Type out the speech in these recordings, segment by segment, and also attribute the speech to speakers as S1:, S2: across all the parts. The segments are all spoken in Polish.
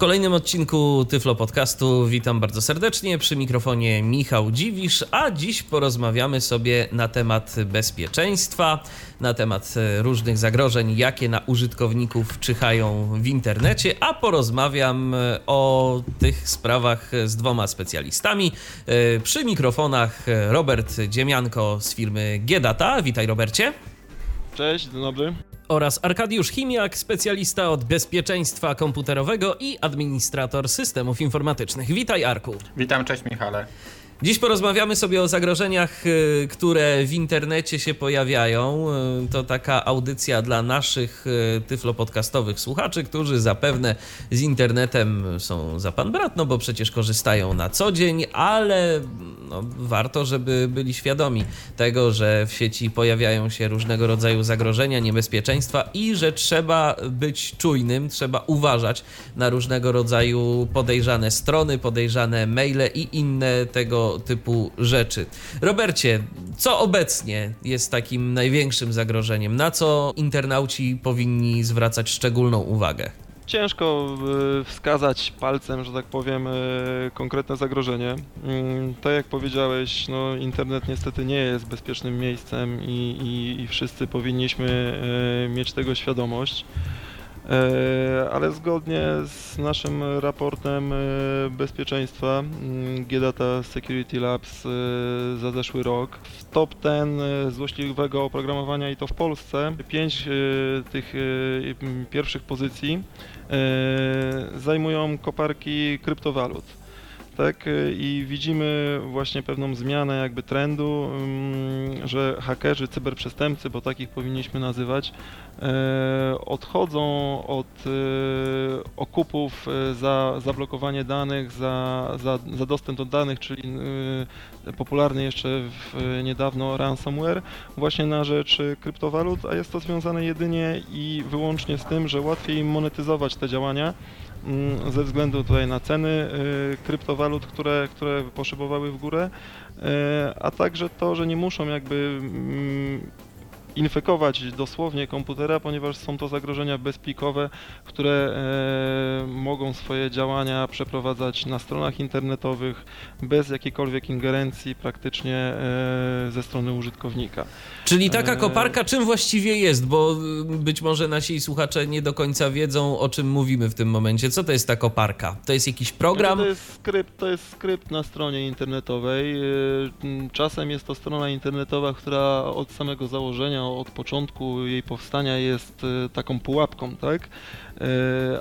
S1: Kolejnym odcinku Tyflo Podcastu witam bardzo serdecznie. Przy mikrofonie Michał Dziwisz, a dziś porozmawiamy sobie na temat bezpieczeństwa, na temat e, różnych zagrożeń, jakie na użytkowników czyhają w internecie, a porozmawiam e, o tych sprawach z dwoma specjalistami. E, Przy mikrofonach Robert Dziemianko z firmy Gedata. Witaj Robercie.
S2: Cześć, dzień dobry.
S1: Oraz Arkadiusz Chimiak, specjalista od bezpieczeństwa komputerowego i administrator systemów informatycznych. Witaj, Arku.
S3: Witam, cześć Michale.
S1: Dziś porozmawiamy sobie o zagrożeniach, y, które w internecie się pojawiają. Y, To taka audycja dla naszych y, tyflopodcastowych słuchaczy, którzy zapewne z internetem są za pan brat, no bo przecież korzystają na co dzień, ale no, warto, żeby byli świadomi tego, że w sieci pojawiają się różnego rodzaju zagrożenia, niebezpieczeństwa i że trzeba być czujnym, trzeba uważać na różnego rodzaju podejrzane strony, podejrzane maile i inne tego typu rzeczy. Robercie, co obecnie jest takim największym zagrożeniem? Na co internauci powinni zwracać szczególną uwagę?
S2: Ciężko y, wskazać palcem, że tak powiem, y, konkretne zagrożenie. Mm, Tak jak powiedziałeś, no, internet niestety nie jest bezpiecznym miejscem i, i, i wszyscy powinniśmy y, mieć tego świadomość. E, Ale zgodnie z naszym raportem e, bezpieczeństwa G-Data Security Labs e, za zeszły rok, w top 10 e, złośliwego oprogramowania i to w Polsce, pięć e, tych m, pierwszych pozycji zajmują koparki kryptowalut. Tak, e, i widzimy właśnie pewną zmianę jakby trendu, mm, że hakerzy, cyberprzestępcy, bo takich powinniśmy nazywać, e, odchodzą od e, okupów e, za zablokowanie danych, za, za, za dostęp do danych, czyli popularny jeszcze w, niedawno ransomware, właśnie na rzecz kryptowalut, a jest to związane jedynie i wyłącznie z tym, że łatwiej im monetyzować te działania ze względu tutaj na ceny y, kryptowalut, które, które poszybowały w górę, y, a także to, że nie muszą jakby mm, infekować dosłownie komputera, ponieważ są to zagrożenia bezplikowe, które e, mogą swoje działania przeprowadzać na stronach internetowych bez jakiejkolwiek ingerencji praktycznie e, ze strony użytkownika.
S1: Czyli taka
S2: Eee.
S1: koparka czym właściwie jest? Bo y, być może nasi słuchacze nie do końca wiedzą, o czym mówimy w tym momencie. Co to jest ta koparka? To jest jakiś program?
S2: To jest skrypt, to jest skrypt na stronie internetowej. M, Czasem jest to strona internetowa, która od samego założenia, od początku jej powstania jest yy, taką pułapką, tak? Yy,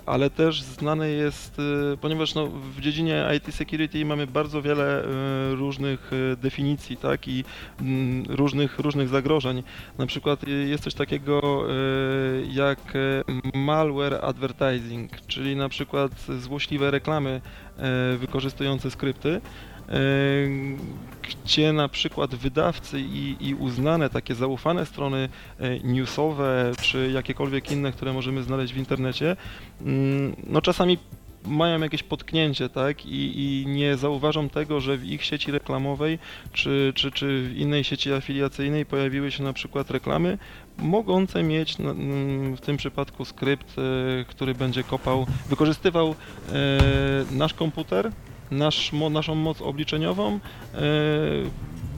S2: Ale też znane jest, yy, ponieważ no, w dziedzinie IT security mamy bardzo wiele różnych definicji, tak? I mm, różnych, różnych zagrożeń. Na przykład jest coś takiego jak malware advertising, czyli na przykład złośliwe reklamy e, wykorzystujące skrypty, e, gdzie na przykład wydawcy i, i uznane takie zaufane strony e, newsowe czy jakiekolwiek inne, które możemy znaleźć w internecie, mm, no czasami mają jakieś potknięcie, tak, i, i nie zauważą tego, że w ich sieci reklamowej czy, czy, czy w innej sieci afiliacyjnej pojawiły się na przykład reklamy mogące mieć no, mm, w tym przypadku skrypt, e, który będzie kopał, wykorzystywał e, nasz komputer, nasz, naszą moc obliczeniową, e,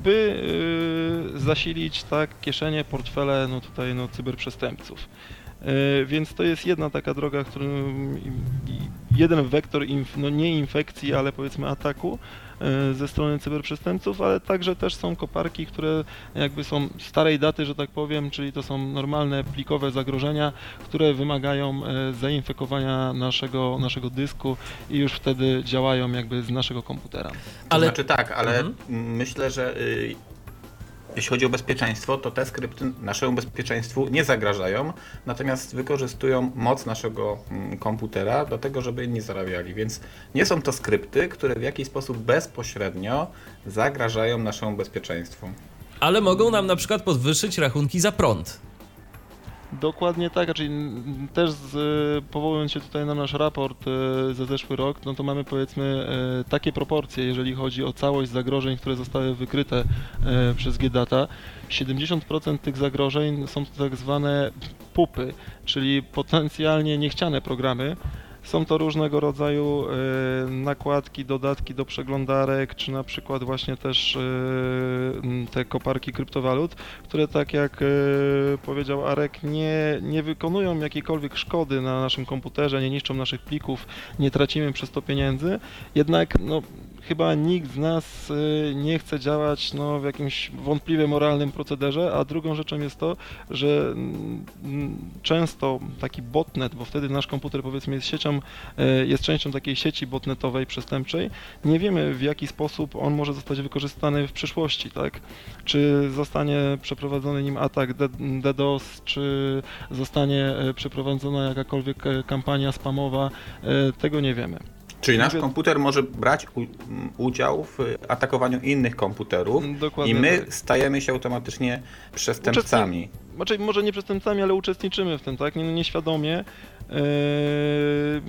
S2: by e, zasilić tak kieszenie, portfele no tutaj no, cyberprzestępców. E, Więc to jest jedna taka droga, którą jeden wektor, inf, no nie infekcji, ale powiedzmy ataku ze strony cyberprzestępców, ale także też są koparki, które jakby są starej daty, że tak powiem, czyli to są normalne plikowe zagrożenia, które wymagają e, zainfekowania naszego, naszego dysku i już wtedy działają jakby z naszego komputera.
S1: Ale
S3: znaczy tak, ale
S1: Mhm.
S3: myślę, że y, jeśli chodzi o bezpieczeństwo, to te skrypty naszemu bezpieczeństwu nie zagrażają, natomiast wykorzystują moc naszego mm, komputera do tego, żeby inni zarabiali. Więc nie są to skrypty, które w jakiś sposób bezpośrednio zagrażają naszemu bezpieczeństwu.
S1: ale mogą nam na przykład podwyższyć rachunki za prąd.
S2: Dokładnie tak, też z, powołując się tutaj na nasz raport e, za zeszły rok, no to mamy powiedzmy e, takie proporcje, jeżeli chodzi o całość zagrożeń, które zostały wykryte e, przez GData. 70% tych zagrożeń są to tak zwane pupy, czyli potencjalnie niechciane programy. Są to różnego rodzaju e, nakładki, dodatki do przeglądarek, czy na przykład właśnie też e, te koparki kryptowalut, które tak jak e, powiedział Arek, nie, nie wykonują jakiejkolwiek szkody na naszym komputerze, nie niszczą naszych plików, nie tracimy przez to pieniędzy, jednak no, chyba nikt z nas y, nie chce działać no, w jakimś wątpliwie moralnym procederze, a drugą rzeczą jest to, że mm, mm, często taki botnet, bo wtedy nasz komputer powiedzmy jest siecią, y, jest częścią takiej sieci botnetowej przestępczej, nie wiemy w jaki sposób on może zostać wykorzystany w przyszłości, tak? Czy zostanie przeprowadzony nim atak DDoS, czy zostanie y, przeprowadzona jakakolwiek kampania spamowa, tego nie wiemy.
S3: Czyli nasz komputer może brać udział w atakowaniu innych komputerów
S2: Dokładnie
S3: i my
S2: tak.
S3: stajemy się automatycznie przestępcami.
S2: Znaczy, może nie przestępcami, ale uczestniczymy w tym, tak? Nie, nieświadomie. Eee,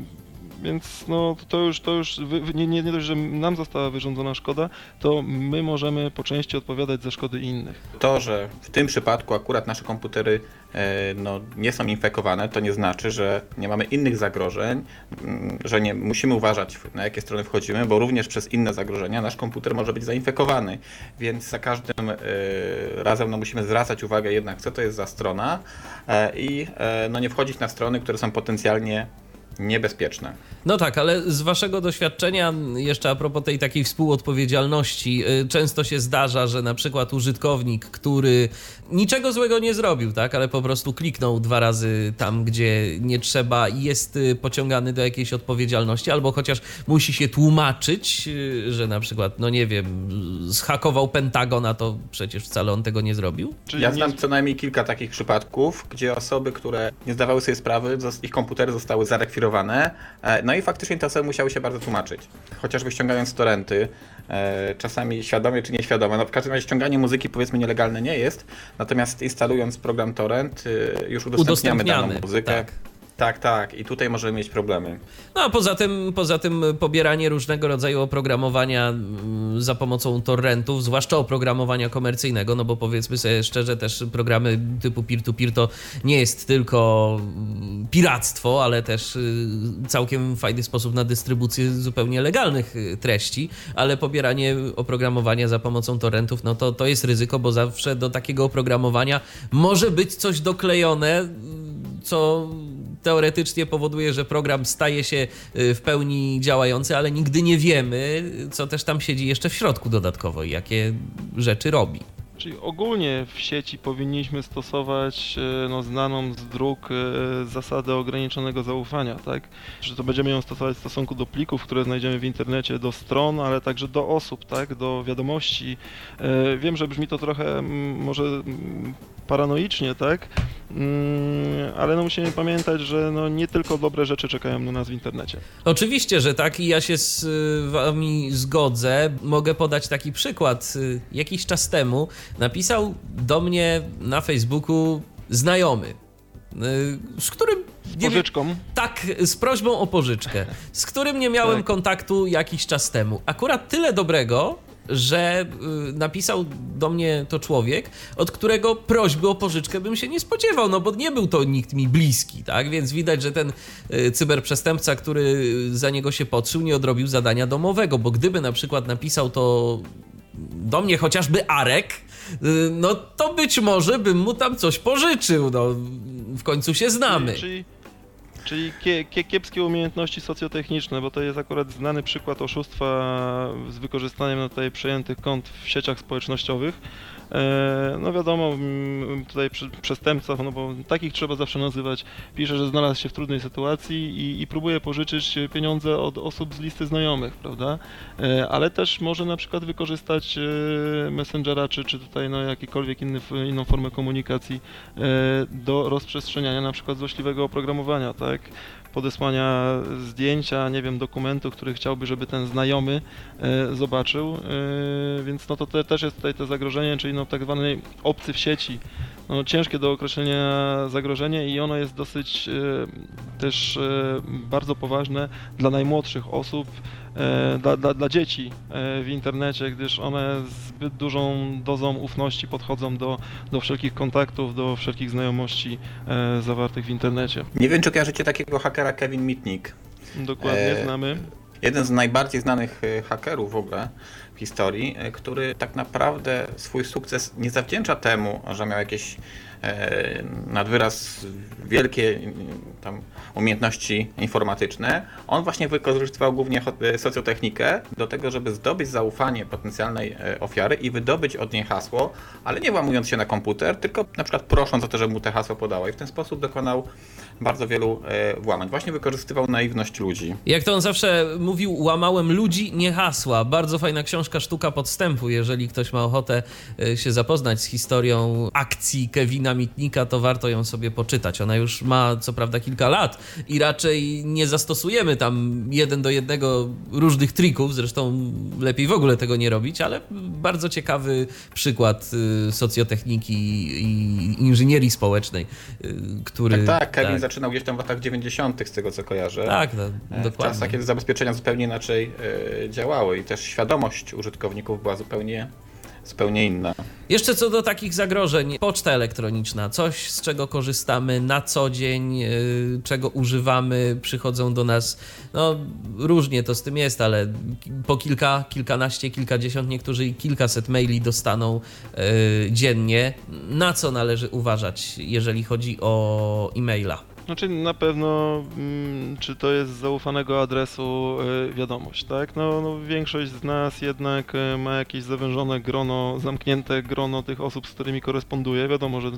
S2: więc no to już, to już wy, nie, nie nie dość, że nam została wyrządzona szkoda, to my możemy po części odpowiadać za szkody innych.
S3: To, że w tym przypadku akurat nasze komputery e, no, nie są infekowane, to nie znaczy, że nie mamy innych zagrożeń, mm, że nie musimy uważać na jakie strony wchodzimy, bo również przez inne zagrożenia nasz komputer może być zainfekowany. Więc za każdym e, razem no, musimy zwracać uwagę jednak, co to jest za strona e, i no, nie wchodzić na strony, które są potencjalnie niebezpieczne.
S1: No tak, ale z waszego doświadczenia, jeszcze a propos tej takiej współodpowiedzialności, y, często się zdarza, że na przykład użytkownik, który niczego złego nie zrobił, tak, ale po prostu kliknął dwa razy tam, gdzie nie trzeba i jest y, pociągany do jakiejś odpowiedzialności, albo chociaż musi się tłumaczyć, y, że na przykład, no nie wiem, zhakował Pentagon, a to przecież wcale on tego nie zrobił.
S2: Czyli
S3: Ja
S2: nie-
S3: znam co najmniej kilka takich przypadków, gdzie osoby, które nie zdawały sobie sprawy, ich komputery zostały zarekwirowane, e, no i faktycznie te osoby musiały się bardzo tłumaczyć. Chociażby ściągając torenty, e, czasami świadomie czy nieświadome. No w każdym razie ściąganie muzyki powiedzmy nielegalne nie jest, natomiast instalując program torrent e, już udostępniamy daną
S1: Udostępniamy,
S3: muzykę.
S1: tak.
S3: Tak, tak. I tutaj możemy mieć problemy.
S1: No a poza tym, poza tym pobieranie różnego rodzaju oprogramowania mm, za pomocą torrentów, zwłaszcza oprogramowania komercyjnego, no bo powiedzmy sobie szczerze, też programy typu peer-to-peer to nie jest tylko mm, piractwo, ale też y, całkiem fajny sposób na dystrybucję zupełnie legalnych y, treści, ale pobieranie oprogramowania za pomocą torrentów, no to, to jest ryzyko, bo zawsze do takiego oprogramowania może być coś doklejone, co teoretycznie powoduje, że program staje się y, w pełni działający, ale nigdy nie wiemy, co też tam siedzi jeszcze w środku dodatkowo i jakie rzeczy robi.
S2: Czyli ogólnie w sieci powinniśmy stosować e, no, znaną z dróg e, zasadę ograniczonego zaufania, tak? Że to będziemy ją stosować w stosunku do plików, które znajdziemy w internecie, do stron, ale także do osób, tak? Do wiadomości. Wiem, że brzmi to trochę mm, może mm, paranoicznie, tak? Mm, Ale no musimy pamiętać, że no nie tylko dobre rzeczy czekają na nas w internecie.
S1: Oczywiście, że tak i ja się z y, wami zgodzę. Mogę podać taki przykład. Y, Jakiś czas temu napisał do mnie na Facebooku znajomy, y, z którym wiem,
S2: Pożyczką.
S1: Tak, z prośbą o pożyczkę, z którym nie miałem
S2: Tak.
S1: kontaktu jakiś czas temu. Akurat tyle dobrego, że y, napisał do mnie to człowiek, od którego prośby o pożyczkę bym się nie spodziewał, no bo nie był to nikt mi bliski, tak? Więc widać, że ten y, cyberprzestępca, który za niego się podszył, nie odrobił zadania domowego, bo gdyby na przykład napisał to do mnie chociażby Arek, y, no to być może bym mu tam coś pożyczył, no w końcu się znamy.
S2: Czyli, czyli kie, kie, kiepskie umiejętności socjotechniczne, bo to jest akurat znany przykład oszustwa z wykorzystaniem tutaj przejętych kont w sieciach społecznościowych. E, No wiadomo, tutaj przestępca, no bo takich trzeba zawsze nazywać, pisze, że znalazł się w trudnej sytuacji i, i próbuje pożyczyć pieniądze od osób z listy znajomych, prawda? E, Ale też może na przykład wykorzystać e, Messengera, czy, czy tutaj no, jakikolwiek inny, inną formę komunikacji do rozprzestrzeniania na przykład złośliwego oprogramowania, tak? Podesłania zdjęcia, nie wiem, dokumentu, który chciałby, żeby ten znajomy e, zobaczył, e, więc no to te, też jest tutaj to zagrożenie, czyli no tak zwany obcy w sieci. No, ciężkie do określenia zagrożenie i ono jest dosyć e, też bardzo poważne dla najmłodszych osób, dla, dla, dla dzieci e, w internecie, gdyż one zbyt dużą dozą ufności podchodzą do, do wszelkich kontaktów, do wszelkich znajomości e, zawartych w internecie.
S3: Nie wiem, czy kojarzycie takiego hakera Kevin Mitnick.
S2: Dokładnie
S3: E,
S2: znamy.
S3: Jeden z najbardziej znanych e, hakerów w ogóle w historii, e, który tak naprawdę swój sukces nie zawdzięcza temu, że miał jakieś e, nad wyraz wielkie e, tam umiejętności informatyczne. On właśnie wykorzystywał głównie socjotechnikę do tego, żeby zdobyć zaufanie potencjalnej e, ofiary i wydobyć od niej hasło, ale nie włamując się na komputer, tylko na przykład prosząc o to, żeby mu te hasło podała. I w ten sposób dokonał bardzo wielu e, włamań. Właśnie wykorzystywał naiwność ludzi.
S1: Jak to on zawsze mówił, łamałem ludzi, nie hasła. Bardzo fajna książka Sztuka Podstępu. Jeżeli ktoś ma ochotę e, się zapoznać z historią akcji Kevina Mitnika, to warto ją sobie poczytać. Ona już ma co prawda kilka lat i raczej nie zastosujemy tam jeden do jednego różnych trików, zresztą lepiej w ogóle tego nie robić, ale bardzo ciekawy przykład y, socjotechniki i inżynierii społecznej, y, który...
S3: Tak, tak, Kevin zaczynał gdzieś tam w latach 90., z tego co kojarzę.
S1: Tak, no,
S3: E, W
S1: dokładnie.
S3: czasach, kiedy zabezpieczenia zupełnie inaczej e, działały i też świadomość użytkowników była zupełnie, zupełnie inna.
S1: Jeszcze co do takich zagrożeń, poczta elektroniczna, coś z czego korzystamy na co dzień, yy, czego używamy, przychodzą do nas, no różnie to z tym jest, ale po kilka, kilkanaście, kilkadziesiąt, niektórzy i kilkaset maili dostaną yy, dziennie. Na co należy uważać, jeżeli chodzi o e-maila?
S2: Znaczy na pewno, mm, czy to jest z zaufanego adresu y, wiadomość, tak? No, no większość z nas jednak y, ma jakieś zawężone grono, zamknięte grono tych osób, z którymi koresponduje. Wiadomo, że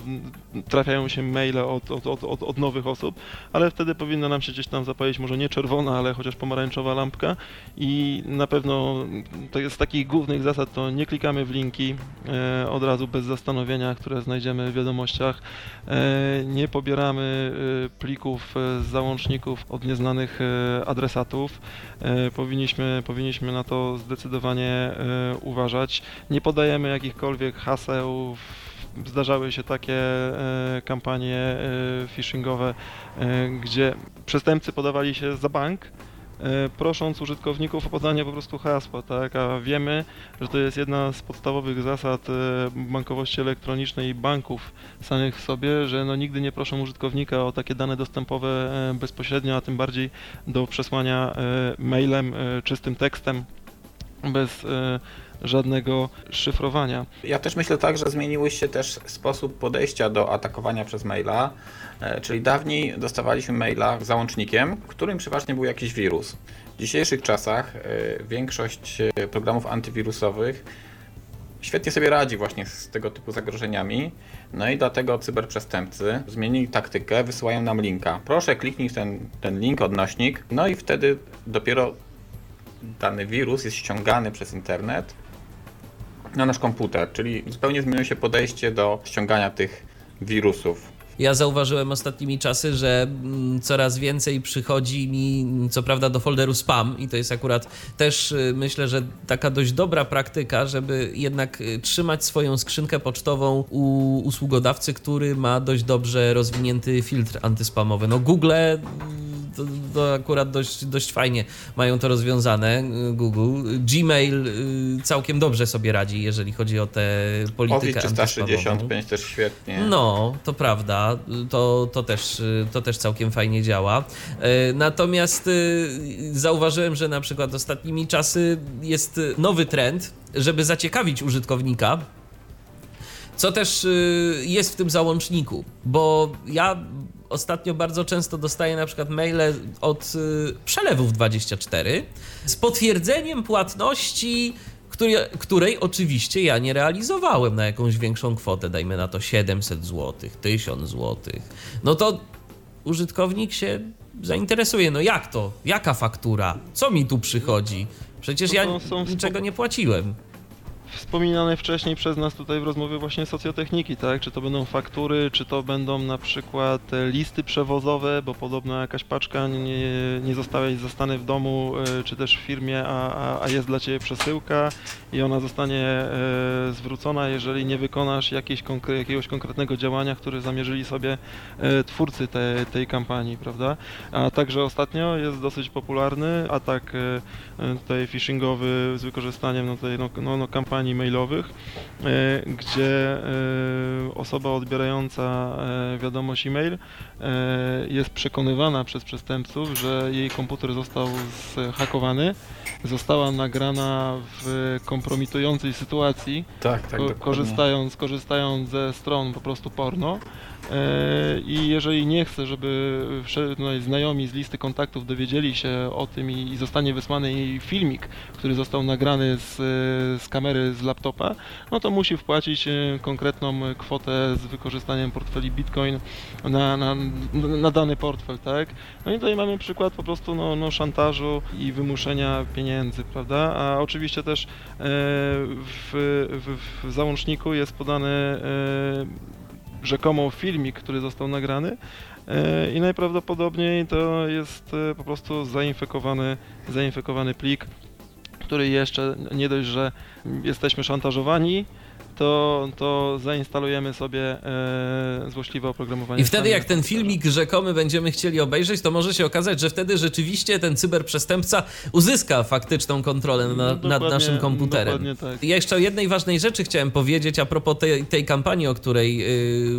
S2: trafiają się maile od, od, od, od, nowych osób, ale wtedy powinna nam się gdzieś tam zapalić może nie czerwona, ale chociaż pomarańczowa lampka i na pewno mm, to jest z takich głównych zasad to nie klikamy w linki e, od razu bez zastanowienia, które znajdziemy w wiadomościach. E, nie pobieramy e, plików e, z załączników od nieznanych e, adresatów. E, Powinniśmy, powinniśmy na to zdecydowanie uważać. Nie podajemy jakichkolwiek haseł. Zdarzały się takie kampanie phishingowe, gdzie przestępcy podawali się za bank, prosząc użytkowników o podanie po prostu hasła, tak? A wiemy, że to jest jedna z podstawowych zasad e, bankowości elektronicznej i banków samych w sobie, że no nigdy nie proszą użytkownika o takie dane dostępowe e, bezpośrednio, a tym bardziej do przesłania e, mailem, e, czystym tekstem, bez e, żadnego szyfrowania.
S3: Ja też myślę tak, że zmieniły się też sposób podejścia do atakowania przez maila, e, czyli dawniej dostawaliśmy maila załącznikiem, którym przeważnie był jakiś wirus. W dzisiejszych czasach e, większość e, programów antywirusowych świetnie sobie radzi właśnie z tego typu zagrożeniami. No i dlatego cyberprzestępcy zmienili taktykę, wysyłają nam linka. Proszę kliknij ten, ten link, odnośnik, no i wtedy dopiero dany wirus jest ściągany przez internet na nasz komputer, czyli zupełnie zmieniło się podejście do ściągania tych wirusów.
S1: Ja zauważyłem ostatnimi czasy, że mm, coraz więcej przychodzi mi, mm, co prawda, do folderu spam, i to jest akurat też y, myślę, że taka dość dobra praktyka, żeby jednak y, trzymać swoją skrzynkę pocztową u usługodawcy, który ma dość dobrze rozwinięty filtr antyspamowy. No, Google. To, to akurat dość, dość fajnie mają to rozwiązane, y, Google. Gmail y, całkiem dobrze sobie radzi, jeżeli chodzi o tę politykę
S3: Office
S1: antyspamową.
S3: 365 też świetnie.
S1: No, to prawda. To, to, też, to też całkiem fajnie działa. Natomiast y, zauważyłem, że na przykład ostatnimi czasy jest nowy trend, żeby zaciekawić użytkownika. Co też y, jest w tym załączniku, bo ja ostatnio bardzo często dostaję na przykład maile od y, przelewów 24 z potwierdzeniem płatności, której, której oczywiście ja nie realizowałem na jakąś większą kwotę, dajmy na to 700 zł, 1000 zł. No to użytkownik się zainteresuje, no jak to? Jaka faktura? Co mi tu przychodzi? Przecież
S2: No
S1: ja niczego nie płaciłem.
S2: Wspominane wcześniej przez nas tutaj w rozmowie właśnie socjotechniki, tak? Czy to będą faktury, czy to będą na przykład e, listy przewozowe, bo podobno jakaś paczka nie, nie została w domu, e, czy też w firmie, a, a, a jest dla Ciebie przesyłka i ona zostanie e, zwrócona, jeżeli nie wykonasz jakiejś konkre- jakiegoś konkretnego działania, które zamierzyli sobie twórcy te, tej kampanii, prawda? A także ostatnio jest dosyć popularny atak tutaj phishingowy z wykorzystaniem no, tutaj, no, no, no, kampanii mailowych, e, gdzie e, osoba odbierająca e, wiadomość e-mail jest przekonywana przez przestępców, że jej komputer został zhakowany, została nagrana w kompromitującej sytuacji,
S3: Tak, tak,
S2: ko- korzystając, korzystając ze stron po prostu porno. E, I jeżeli nie chce, żeby znajomi z listy kontaktów dowiedzieli się o tym i, zostanie wysłany filmik, który został nagrany z, z kamery z laptopa, no to musi wpłacić e, konkretną kwotę z wykorzystaniem portfeli Bitcoin na, na, na dany portfel, tak? No i tutaj mamy przykład po prostu no, no, szantażu i wymuszenia pieniędzy, prawda? A oczywiście też e, w, w, w załączniku jest podany rzekomo filmik, który został nagrany e, i najprawdopodobniej to jest e, po prostu zainfekowany, zainfekowany plik, który jeszcze nie dość, że jesteśmy szantażowani, to, to zainstalujemy sobie e, złośliwe oprogramowanie.
S1: I wtedy jak ten filmik rzekomy będziemy chcieli obejrzeć, to może się okazać, że wtedy rzeczywiście ten cyberprzestępca uzyska faktyczną kontrolę na, nad
S2: Dokładnie-
S1: naszym komputerem.
S2: Tak.
S1: Ja jeszcze o jednej ważnej rzeczy chciałem powiedzieć a propos tej, tej kampanii, o której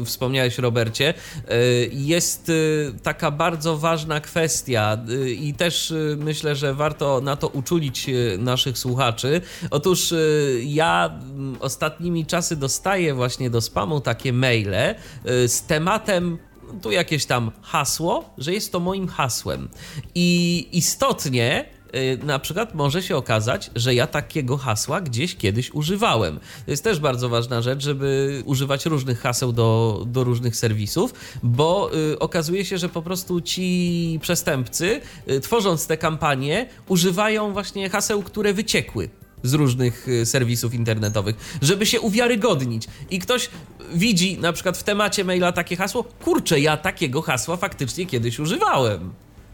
S1: y, wspomniałeś, Robercie. Y, jest y, taka bardzo ważna kwestia y, i też y, myślę, że warto na to uczulić y, naszych słuchaczy. Otóż ja mm, czasy dostaję właśnie do spamu takie maile y, z tematem tu jakieś tam hasło, że jest to moim hasłem. I istotnie y, na przykład może się okazać, że ja takiego hasła gdzieś kiedyś używałem. To jest też bardzo ważna rzecz, żeby używać różnych haseł do, do różnych serwisów, bo y, okazuje się, że po prostu ci przestępcy, y, tworząc te kampanie, używają właśnie haseł, które wyciekły z różnych y, serwisów internetowych, żeby się uwiarygodnić. I ktoś widzi na przykład w temacie maila takie hasło, kurczę, ja takiego hasła faktycznie kiedyś używałem.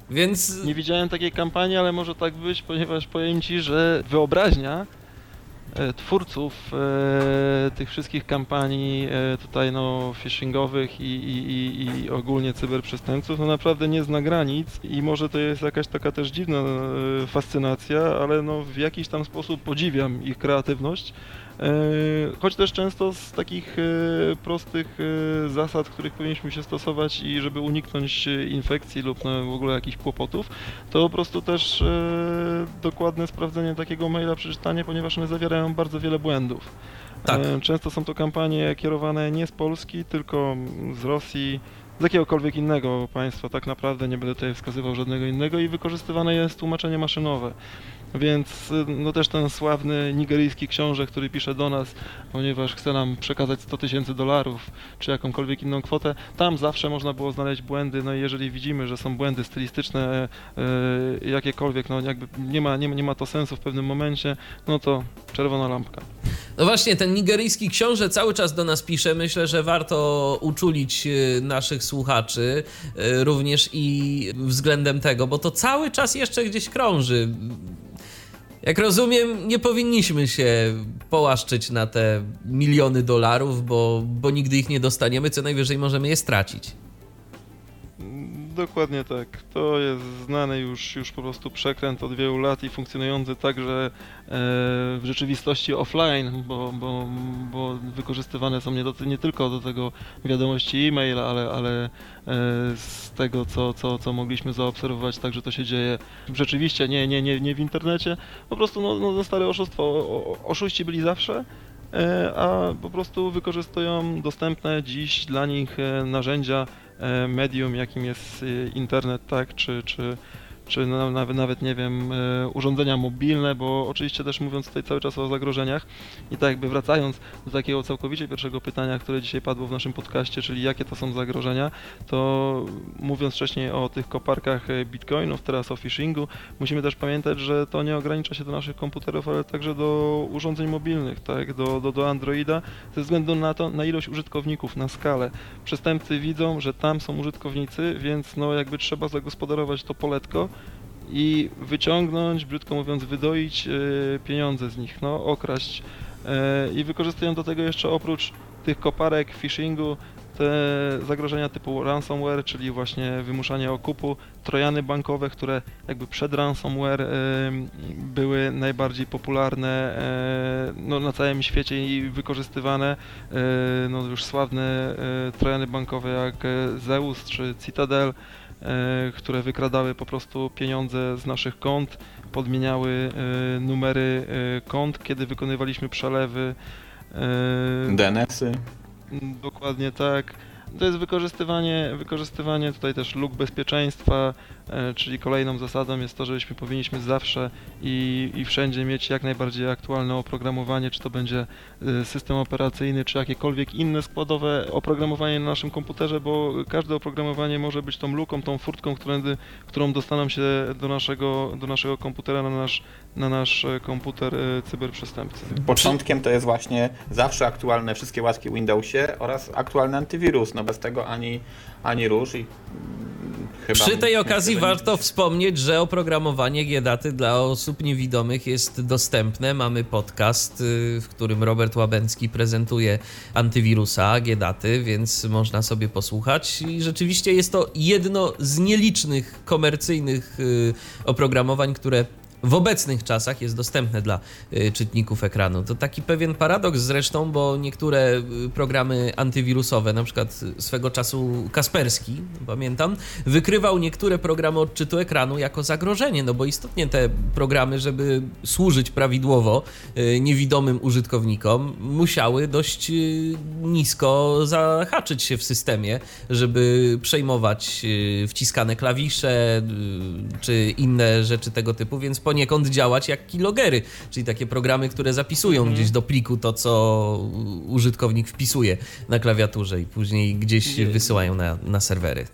S1: Więc
S2: Nie widziałem takiej kampanii, ale może tak być, ponieważ powiem Ci, że wyobraźnia twórców e, tych wszystkich kampanii e, tutaj no phishingowych i, i, i, ogólnie cyberprzestępców no naprawdę nie zna granic i może to jest jakaś taka też dziwna e, fascynacja, ale no w jakiś tam sposób podziwiam ich kreatywność. E, Choć też często z takich e, prostych e, zasad, których powinniśmy się stosować i żeby uniknąć infekcji lub w ogóle jakichś kłopotów, to po prostu też dokładne sprawdzenie takiego maila, przeczytanie, ponieważ one zawierają bardzo wiele błędów.
S1: Tak.
S2: Często są to kampanie kierowane nie z Polski, tylko z Rosji, z jakiegokolwiek innego państwa, tak naprawdę nie będę tutaj wskazywał żadnego innego i wykorzystywane jest tłumaczenie maszynowe. Więc y, no też ten sławny nigeryjski książę, który pisze do nas, ponieważ chce nam przekazać 100 tysięcy dolarów, czy jakąkolwiek inną kwotę, tam zawsze można było znaleźć błędy, no i jeżeli widzimy, że są błędy stylistyczne, y, jakiekolwiek, no jakby nie ma, nie, nie ma to sensu w pewnym momencie, no to czerwona lampka.
S1: No właśnie, ten nigeryjski książę cały czas do nas pisze. Myślę, że warto uczulić y, naszych słuchaczy również i względem tego, bo to cały czas jeszcze gdzieś krąży. Jak rozumiem, nie powinniśmy się połaszczyć na te miliony dolarów, bo, bo nigdy ich nie dostaniemy, co najwyżej możemy je stracić.
S2: Dokładnie tak. To jest znany już, już po prostu przekręt od wielu lat i funkcjonujący także e, w rzeczywistości offline, bo, bo, bo wykorzystywane są nie, do, nie tylko do tego wiadomości e-mail, ale, ale e, z tego, co, co, co mogliśmy zaobserwować, także to się dzieje rzeczywiście, nie, nie, nie, nie w internecie. Po prostu no, no, stare oszustwo. O, oszuści byli zawsze. e, A po prostu wykorzystują dostępne dziś dla nich narzędzia, medium, jakim jest e, internet, tak, czy, czy, czy na, nawet, nawet, nie wiem, e, urządzenia mobilne, bo oczywiście też mówiąc tutaj cały czas o zagrożeniach i tak jakby wracając do takiego całkowicie pierwszego pytania, które dzisiaj padło w naszym podcaście, czyli jakie to są zagrożenia, to mówiąc wcześniej o tych koparkach e, bitcoinów, teraz o phishingu, musimy też pamiętać, że to nie ogranicza się do naszych komputerów, ale także do urządzeń mobilnych, tak, do, do, do Androida, ze względu na to, na ilość użytkowników, na skalę. Przestępcy widzą, że tam są użytkownicy, więc no jakby trzeba zagospodarować to poletko i wyciągnąć, brzydko mówiąc, wydoić e, pieniądze z nich, no okraść. E, I wykorzystują do tego jeszcze oprócz tych koparek, phishingu, te zagrożenia typu ransomware, czyli właśnie wymuszanie okupu, trojany bankowe, które jakby przed ransomware e, były najbardziej popularne no, na całym świecie i wykorzystywane. No, już sławne trojany bankowe jak Zeus czy Citadel, które wykradały po prostu pieniądze z naszych kont, podmieniały e, numery e, kont, kiedy wykonywaliśmy przelewy. e,
S3: DNS-y.
S2: Dokładnie tak. To jest wykorzystywanie, wykorzystywanie tutaj też luk bezpieczeństwa, e, czyli kolejną zasadą jest to, żebyśmy powinniśmy zawsze i, i wszędzie mieć jak najbardziej aktualne oprogramowanie, czy to będzie e, system operacyjny, czy jakiekolwiek inne składowe oprogramowanie na naszym komputerze, bo każde oprogramowanie może być tą luką, tą furtką, którą dostaną się do naszego, do naszego komputera, na nasz, na nasz e, komputer e, cyberprzestępcy.
S3: Początkiem to jest właśnie zawsze aktualne wszystkie łaski Windowsie oraz aktualny antywirus. No bez tego ani, ani rusz i chyba...
S1: Przy tej okazji warto
S3: nic-
S1: wspomnieć, że oprogramowanie G-Daty dla osób niewidomych jest dostępne. Mamy podcast, y, w którym Robert Łabęcki prezentuje antywirusa G-Daty, więc można sobie posłuchać. I rzeczywiście jest to jedno z nielicznych komercyjnych y, oprogramowań, które w obecnych czasach jest dostępne dla y, czytników ekranu. To taki pewien paradoks zresztą, bo niektóre y, programy antywirusowe, na przykład swego czasu Kasperski, pamiętam, wykrywał niektóre programy odczytu ekranu jako zagrożenie, no bo istotnie te programy, żeby służyć prawidłowo y, niewidomym użytkownikom, musiały dość nisko zahaczyć się w systemie, żeby przejmować wciskane klawisze czy inne rzeczy tego typu, więc poniekąd działać jak keylogery, czyli takie programy, które zapisują
S2: Mhm.
S1: gdzieś do pliku to, co użytkownik wpisuje na klawiaturze i później gdzieś
S2: Nie-
S1: wysyłają na, na serwery.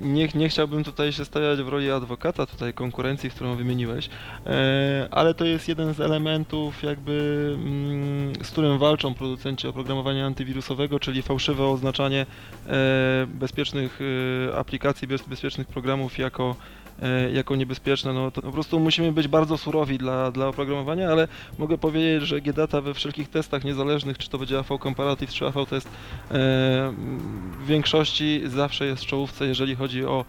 S2: Nie, nie chciałbym tutaj się stawiać w roli adwokata tutaj konkurencji, którą wymieniłeś, e, ale to jest jeden z elementów jakby mm, z którym walczą producenci oprogramowania antywirusowego, czyli fałszywe oznaczanie e, bezpiecznych e, aplikacji, bez, bezpiecznych programów jako jako niebezpieczne, no to po prostu musimy być bardzo surowi dla, dla oprogramowania, ale mogę powiedzieć, że GData we wszelkich testach niezależnych, czy to będzie AV Comparative, czy AV Test, e, w większości zawsze jest w czołówce, jeżeli chodzi o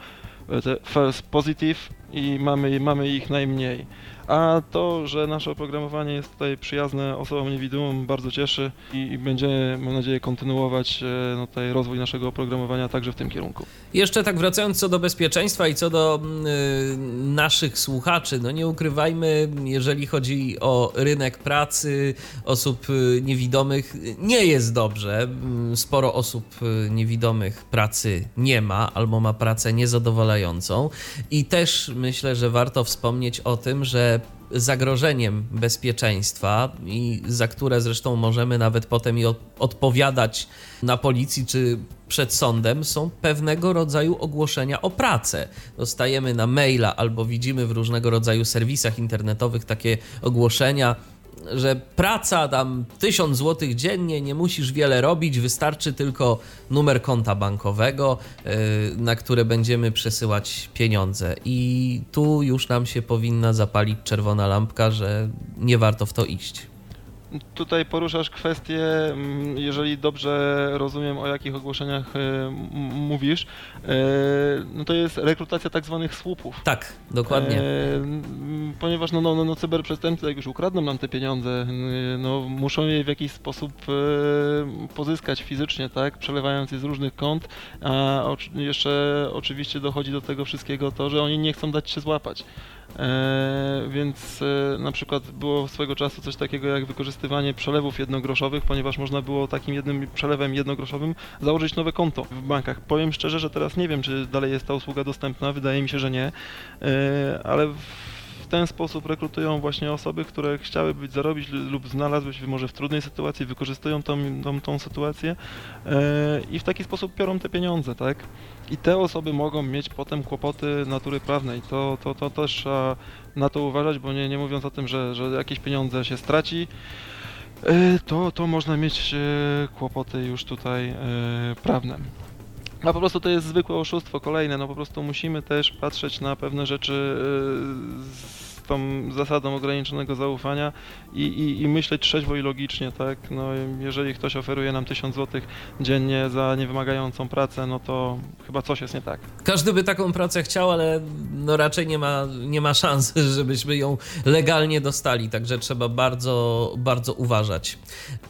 S2: e, te false positive i mamy, mamy ich najmniej. A to, że nasze oprogramowanie jest tutaj przyjazne osobom niewidomym bardzo cieszy i, i będziemy, mam nadzieję, kontynuować e, no, tutaj rozwój naszego oprogramowania także w tym kierunku.
S1: Jeszcze tak wracając co do bezpieczeństwa i co do y, naszych słuchaczy, no nie ukrywajmy, jeżeli chodzi o rynek pracy osób y, niewidomych, nie jest dobrze. Mm, Sporo osób niewidomych pracy nie ma albo ma pracę niezadowalającą i też myślę, że warto wspomnieć o tym, że zagrożeniem bezpieczeństwa i za które zresztą możemy nawet potem i od- odpowiadać na policji czy przed sądem są pewnego rodzaju ogłoszenia o pracę. Dostajemy na maila albo widzimy w różnego rodzaju serwisach internetowych takie ogłoszenia, że praca tam 1000 zł dziennie, nie musisz wiele robić, wystarczy tylko numer konta bankowego, yy, na które będziemy przesyłać pieniądze. I tu już nam się powinna zapalić czerwona lampka, że nie warto w to iść.
S2: Tutaj poruszasz kwestię, mm, jeżeli dobrze rozumiem, o jakich ogłoszeniach e, mówisz, e, no to jest rekrutacja tak zwanych słupów.
S1: Tak, dokładnie.
S2: E, ponieważ no, no, no, no cyberprzestępcy, jak już ukradną nam te pieniądze, no, muszą je w jakiś sposób pozyskać fizycznie, tak, przelewając je z różnych kont, a jeszcze oczywiście dochodzi do tego wszystkiego to, że oni nie chcą dać się złapać. E, więc e, na przykład było swego czasu coś takiego jak wykorzystywanie przelewów jednogroszowych, ponieważ można było takim jednym przelewem jednogroszowym założyć nowe konto w bankach. Powiem szczerze, że teraz nie wiem, czy dalej jest ta usługa dostępna, wydaje mi się, że nie, e, ale w ten sposób rekrutują właśnie osoby, które chciałyby zarobić lub znalazły się może w trudnej sytuacji, wykorzystują tą, tą, tą sytuację i w taki sposób biorą te pieniądze, tak? I te osoby mogą mieć potem kłopoty natury prawnej. To, to, to też trzeba na to uważać, bo nie, nie mówiąc o tym, że, że jakieś pieniądze się straci, to, to można mieć kłopoty już tutaj prawne. A po prostu to jest zwykłe oszustwo kolejne, no po prostu musimy też patrzeć na pewne rzeczy z tą zasadą ograniczonego zaufania i, i, i myśleć trzeźwo i logicznie, tak? No, jeżeli ktoś oferuje nam 1000 zł dziennie za niewymagającą pracę, no to chyba coś jest nie tak.
S1: Każdy by taką pracę chciał, ale no raczej nie ma, nie ma szans, żebyśmy ją legalnie dostali, także trzeba bardzo, bardzo uważać.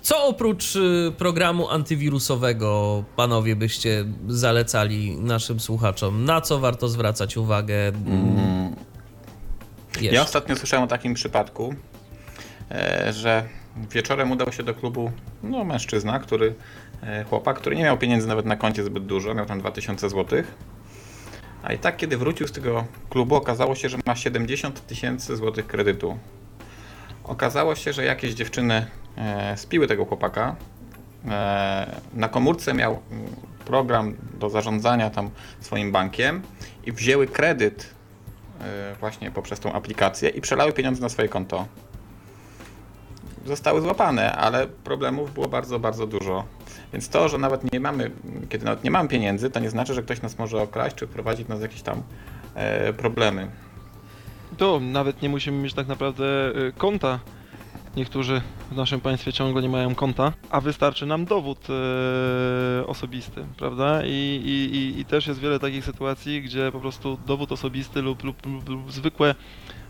S1: Co oprócz y, programu antywirusowego panowie byście zalecali naszym słuchaczom? Na co warto zwracać uwagę? Mm.
S3: Jest. Ja ostatnio słyszałem o takim przypadku, e, że wieczorem udał się do klubu no, mężczyzna, który, e, chłopak, który nie miał pieniędzy nawet na koncie zbyt dużo, miał tam 2000 zł. A i tak, kiedy wrócił z tego klubu, okazało się, że ma 70 tysięcy złotych kredytu. Okazało się, że jakieś dziewczyny e, spiły tego chłopaka. Na komórce miał mm, program do zarządzania tam swoim bankiem i wzięły kredyt właśnie poprzez tą aplikację i przelały pieniądze na swoje konto. Zostały złapane, ale problemów było bardzo, bardzo dużo. Więc to, że nawet nie mamy, kiedy nawet nie mamy pieniędzy, to nie znaczy, że ktoś nas może okraść czy wprowadzić nas jakieś tam e, problemy.
S2: To nawet nie musimy mieć tak naprawdę e, konta. Niektórzy w naszym państwie ciągle nie mają konta, a wystarczy nam dowód e, osobisty, prawda? I, i, I też jest wiele takich sytuacji, gdzie po prostu dowód osobisty lub, lub, lub, lub zwykłe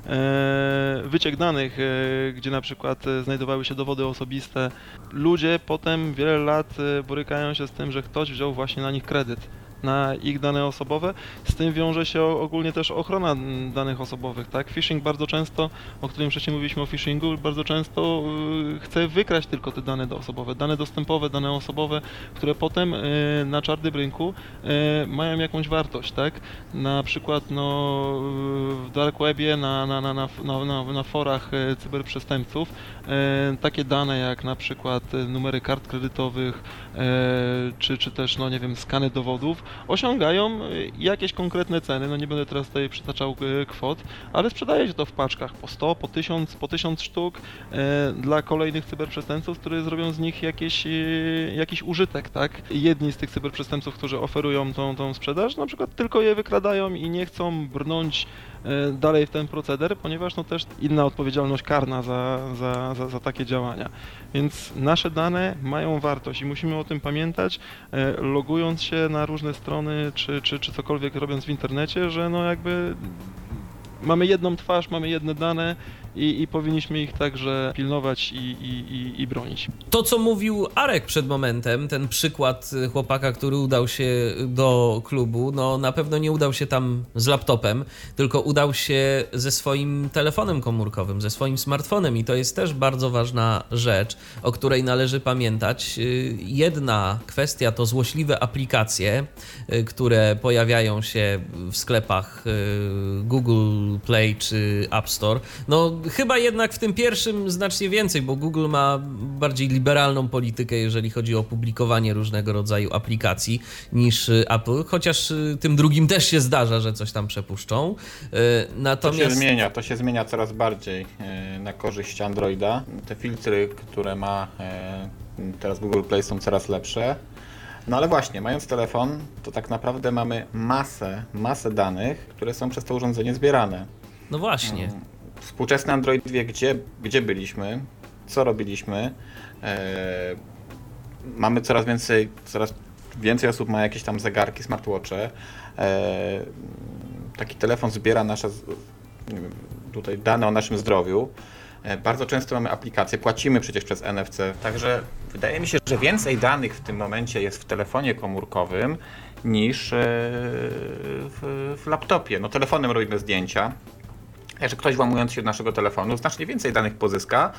S2: e, wyciek danych, e, gdzie na przykład e, znajdowały się dowody osobiste, ludzie potem wiele lat borykają się z tym, że ktoś wziął właśnie na nich kredyt na ich dane osobowe. Z tym wiąże się ogólnie też ochrona danych osobowych, tak? Phishing bardzo często, o którym wcześniej mówiliśmy o phishingu, bardzo często y, chce wykraść tylko te dane osobowe, dane dostępowe, dane osobowe, które potem y, na czarnym rynku y, mają jakąś wartość, tak? Na przykład no, w dark webie, na, na, na, na, na, forach cyberprzestępców takie dane jak na przykład numery kart kredytowych, czy, czy też, no nie wiem, skany dowodów, osiągają y, jakieś konkretne ceny, no nie będę teraz tutaj przytaczał y, kwot, ale sprzedaje się to w paczkach po 100, po 1000, po 1000 sztuk e, dla kolejnych cyberprzestępców, które zrobią z nich jakieś, y, jakiś użytek, tak? Jedni z tych cyberprzestępców, którzy oferują tą, tą sprzedaż, na przykład tylko je wykradają i nie chcą brnąć dalej w ten proceder, ponieważ no też inna odpowiedzialność karna za, za, za, za takie działania. Więc nasze dane mają wartość i musimy o tym pamiętać, e, logując się na różne strony, czy, czy, czy cokolwiek robiąc w internecie, że no jakby mamy jedną twarz, mamy jedne dane i, i powinniśmy ich także pilnować i, i, i, bronić.
S1: To, co mówił Arek przed momentem, ten przykład chłopaka, który udał się do klubu, no na pewno nie udał się tam z laptopem, tylko udał się ze swoim telefonem komórkowym, ze swoim smartfonem i to jest też bardzo ważna rzecz, o której należy pamiętać. Jedna kwestia to złośliwe aplikacje, które pojawiają się w sklepach y, Google Play czy App Store. No chyba jednak w tym pierwszym znacznie więcej, bo Google ma bardziej liberalną politykę, jeżeli chodzi o publikowanie różnego rodzaju aplikacji niż y, Apple, chociaż y, tym drugim też się zdarza, że coś tam przepuszczą.
S3: Natomiast... To się zmienia, to się zmienia coraz bardziej na korzyść Androida. Te filtry, które ma teraz Google Play są coraz lepsze. No ale właśnie, mając telefon, to tak naprawdę mamy masę, masę danych, które są przez to urządzenie zbierane.
S1: No właśnie.
S3: Współczesny Android wie, gdzie, gdzie byliśmy, co robiliśmy. E, mamy coraz więcej, coraz więcej osób ma jakieś tam zegarki, smartwatche. E, taki telefon zbiera nasze tutaj dane o naszym zdrowiu. E, bardzo często mamy aplikacje, płacimy przecież przez NFC, także wydaje mi się, że więcej danych w tym momencie jest w telefonie komórkowym niż e, w, w laptopie. No telefonem robimy zdjęcia, że ktoś włamując się do naszego telefonu znacznie więcej danych pozyska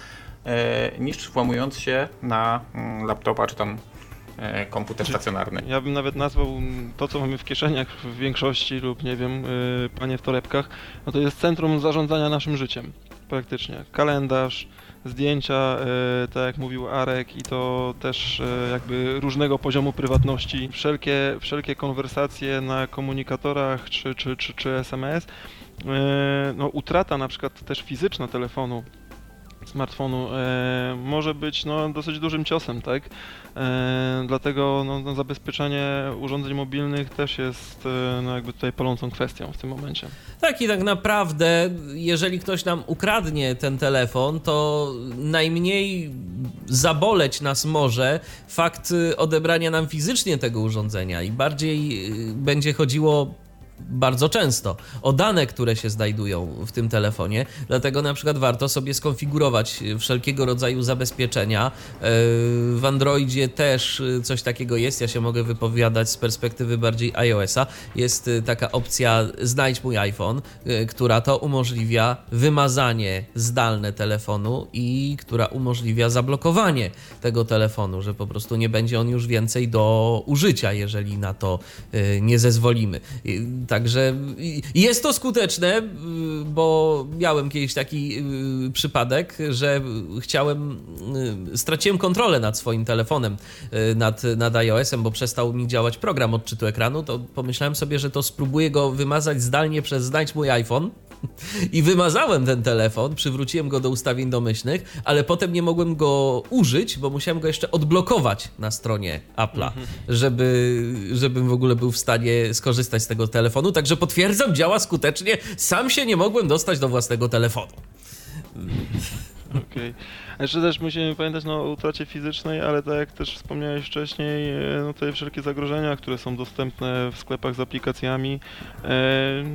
S3: e, niż włamując się na mm, laptopa czy tam e, komputer stacjonarny.
S2: Ja bym nawet nazwał to, co mamy w kieszeniach w większości lub nie wiem, y, panie w torebkach, no to jest centrum zarządzania naszym życiem, praktycznie. Kalendarz, zdjęcia, tak jak mówił Arek i to też jakby różnego poziomu prywatności, wszelkie, wszelkie konwersacje na komunikatorach czy, czy, czy, czy SMS, no utrata na przykład też fizyczna telefonu smartfonu e, może być no, dosyć dużym ciosem, tak? E, dlatego no, no, zabezpieczenie urządzeń mobilnych też jest e, no, jakby tutaj palącą kwestią w tym momencie.
S1: Tak i tak naprawdę, jeżeli ktoś nam ukradnie ten telefon, to najmniej zaboleć nas może fakt y, odebrania nam fizycznie tego urządzenia i bardziej y, będzie chodziło bardzo często o dane, które się znajdują w tym telefonie. Dlatego na przykład warto sobie skonfigurować wszelkiego rodzaju zabezpieczenia. E, w Androidzie też coś takiego jest. Ja się mogę wypowiadać z perspektywy bardziej iOS-a. Jest taka opcja Znajdź mój iPhone, e, która to umożliwia wymazanie zdalne telefonu i która umożliwia zablokowanie tego telefonu, że po prostu nie będzie on już więcej do użycia, jeżeli na to e, nie zezwolimy. Także jest to skuteczne, y, bo miałem kiedyś taki y, przypadek, że chciałem, y, straciłem kontrolę nad swoim telefonem, nad, nad iOS-em, bo przestał mi działać program odczytu ekranu, to pomyślałem sobie, że to spróbuję go wymazać zdalnie przez znajdź mój iPhone i wymazałem ten telefon, przywróciłem go do ustawień domyślnych, ale potem nie mogłem go użyć, bo musiałem go jeszcze odblokować na stronie Apple'a, mhm. żeby, żebym w ogóle był w stanie skorzystać z tego telefonu. Także potwierdzam, działa skutecznie. Sam się nie mogłem dostać do własnego telefonu.
S2: Okej. Okay. Jeszcze też musimy pamiętać no, o utracie fizycznej, ale tak jak też wspomniałeś wcześniej, e, no tutaj wszelkie zagrożenia, które są dostępne w sklepach z aplikacjami, e,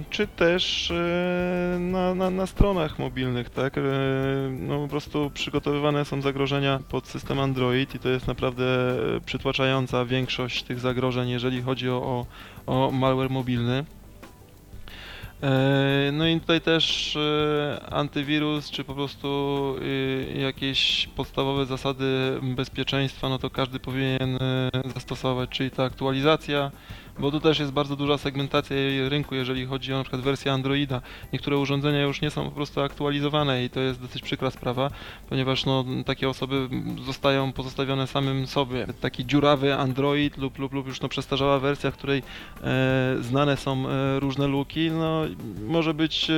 S2: czy też e, na, na, na, stronach mobilnych, tak? E, no po prostu przygotowywane są zagrożenia pod system Android i to jest naprawdę przytłaczająca większość tych zagrożeń, jeżeli chodzi o, o, o malware mobilny. E, no i tutaj też e, antywirus, czy po prostu e, jakieś podstawowe zasady bezpieczeństwa, no to każdy powinien zastosować, czyli ta aktualizacja, bo tu też jest bardzo duża segmentacja rynku, jeżeli chodzi o na przykład wersję Androida. Niektóre urządzenia już nie są po prostu aktualizowane i to jest dosyć przykra sprawa, ponieważ no, takie osoby zostają pozostawione samym sobie. Taki dziurawy Android lub, lub, lub już no, przestarzała wersja, w której e, znane są e, różne luki, no, może być e,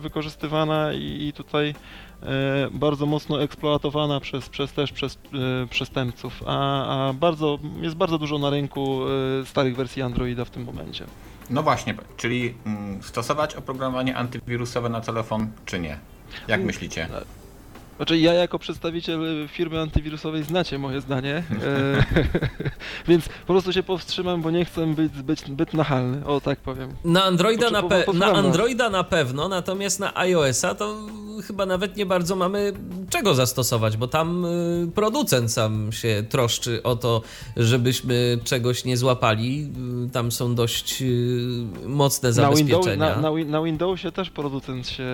S2: wykorzystywana i, i tutaj E, bardzo mocno eksploatowana przez, przez też przez e, przestępców, a, a bardzo, jest bardzo dużo na rynku e, starych wersji Androida w tym momencie.
S3: No właśnie, czyli mm, stosować oprogramowanie antywirusowe na telefon, czy nie? Jak myślicie?
S2: Znaczy ja jako przedstawiciel firmy antywirusowej znacie moje zdanie, e, więc po prostu się powstrzymam, bo nie chcę być zbyt, zbyt nachalny, o tak powiem.
S1: Na Androida, na, pe- na Androida na pewno, natomiast na iOS-a to chyba nawet nie bardzo mamy czego zastosować, bo tam y, producent sam się troszczy o to, żebyśmy czegoś nie złapali. Tam są dość mocne zabezpieczenia.
S2: Na, Windows, na, na, na Windowsie też producent się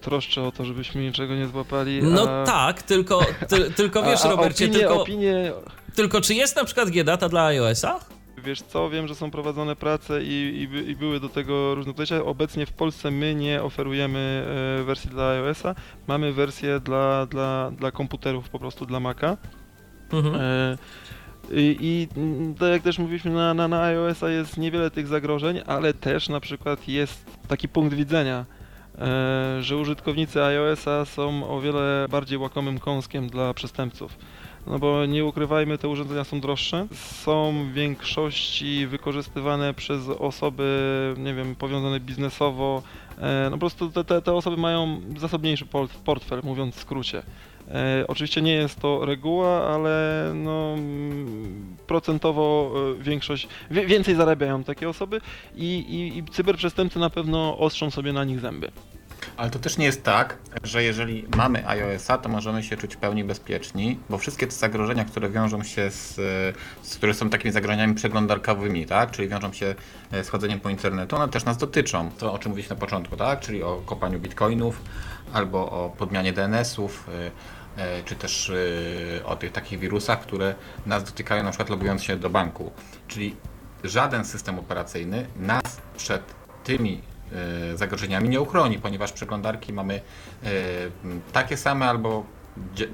S2: troszczy o to, żebyśmy niczego nie złapali.
S1: No tak, tylko, ty, tylko wiesz, a, a Robercie, opinie, tylko, opinie... tylko czy jest na przykład G-Data dla iOS-a?
S2: Wiesz co, wiem, że są prowadzone prace i, i, i, były do tego różne podejścia. Obecnie w Polsce my nie oferujemy e, wersji dla iOS-a, mamy wersję dla, dla, dla komputerów, po prostu dla Maca. Mhm. E, i, I tak jak też mówiliśmy, na, na, na iOS-a jest niewiele tych zagrożeń, ale też na przykład jest taki punkt widzenia, że użytkownicy iOS-a są o wiele bardziej łakomym kąskiem dla przestępców. No bo nie ukrywajmy, te urządzenia są droższe, są w większości wykorzystywane przez osoby, nie wiem, powiązane biznesowo. E, no po prostu te, te, te osoby mają zasobniejszy portfel, mówiąc w skrócie. E, oczywiście nie jest to reguła, ale no, procentowo e, większość, więcej zarabiają takie osoby i, i, i cyberprzestępcy na pewno ostrzą sobie na nich zęby.
S3: Ale to też nie jest tak, że jeżeli mamy iOS-a, to możemy się czuć w pełni bezpieczni, bo wszystkie te zagrożenia, które wiążą się z, z które są takimi zagrożeniami przeglądarkowymi, tak, czyli wiążą się e, z chodzeniem po internecie, one też nas dotyczą. To o czym mówiliśmy na początku, tak, czyli o kopaniu bitcoinów albo o podmianie DNS-ów e, e, czy też o tych takich wirusach, które nas dotykają na przykład logując się do banku. Czyli żaden system operacyjny nas przed tymi E, zagrożeniami nie uchroni, ponieważ przeglądarki mamy e, takie same albo,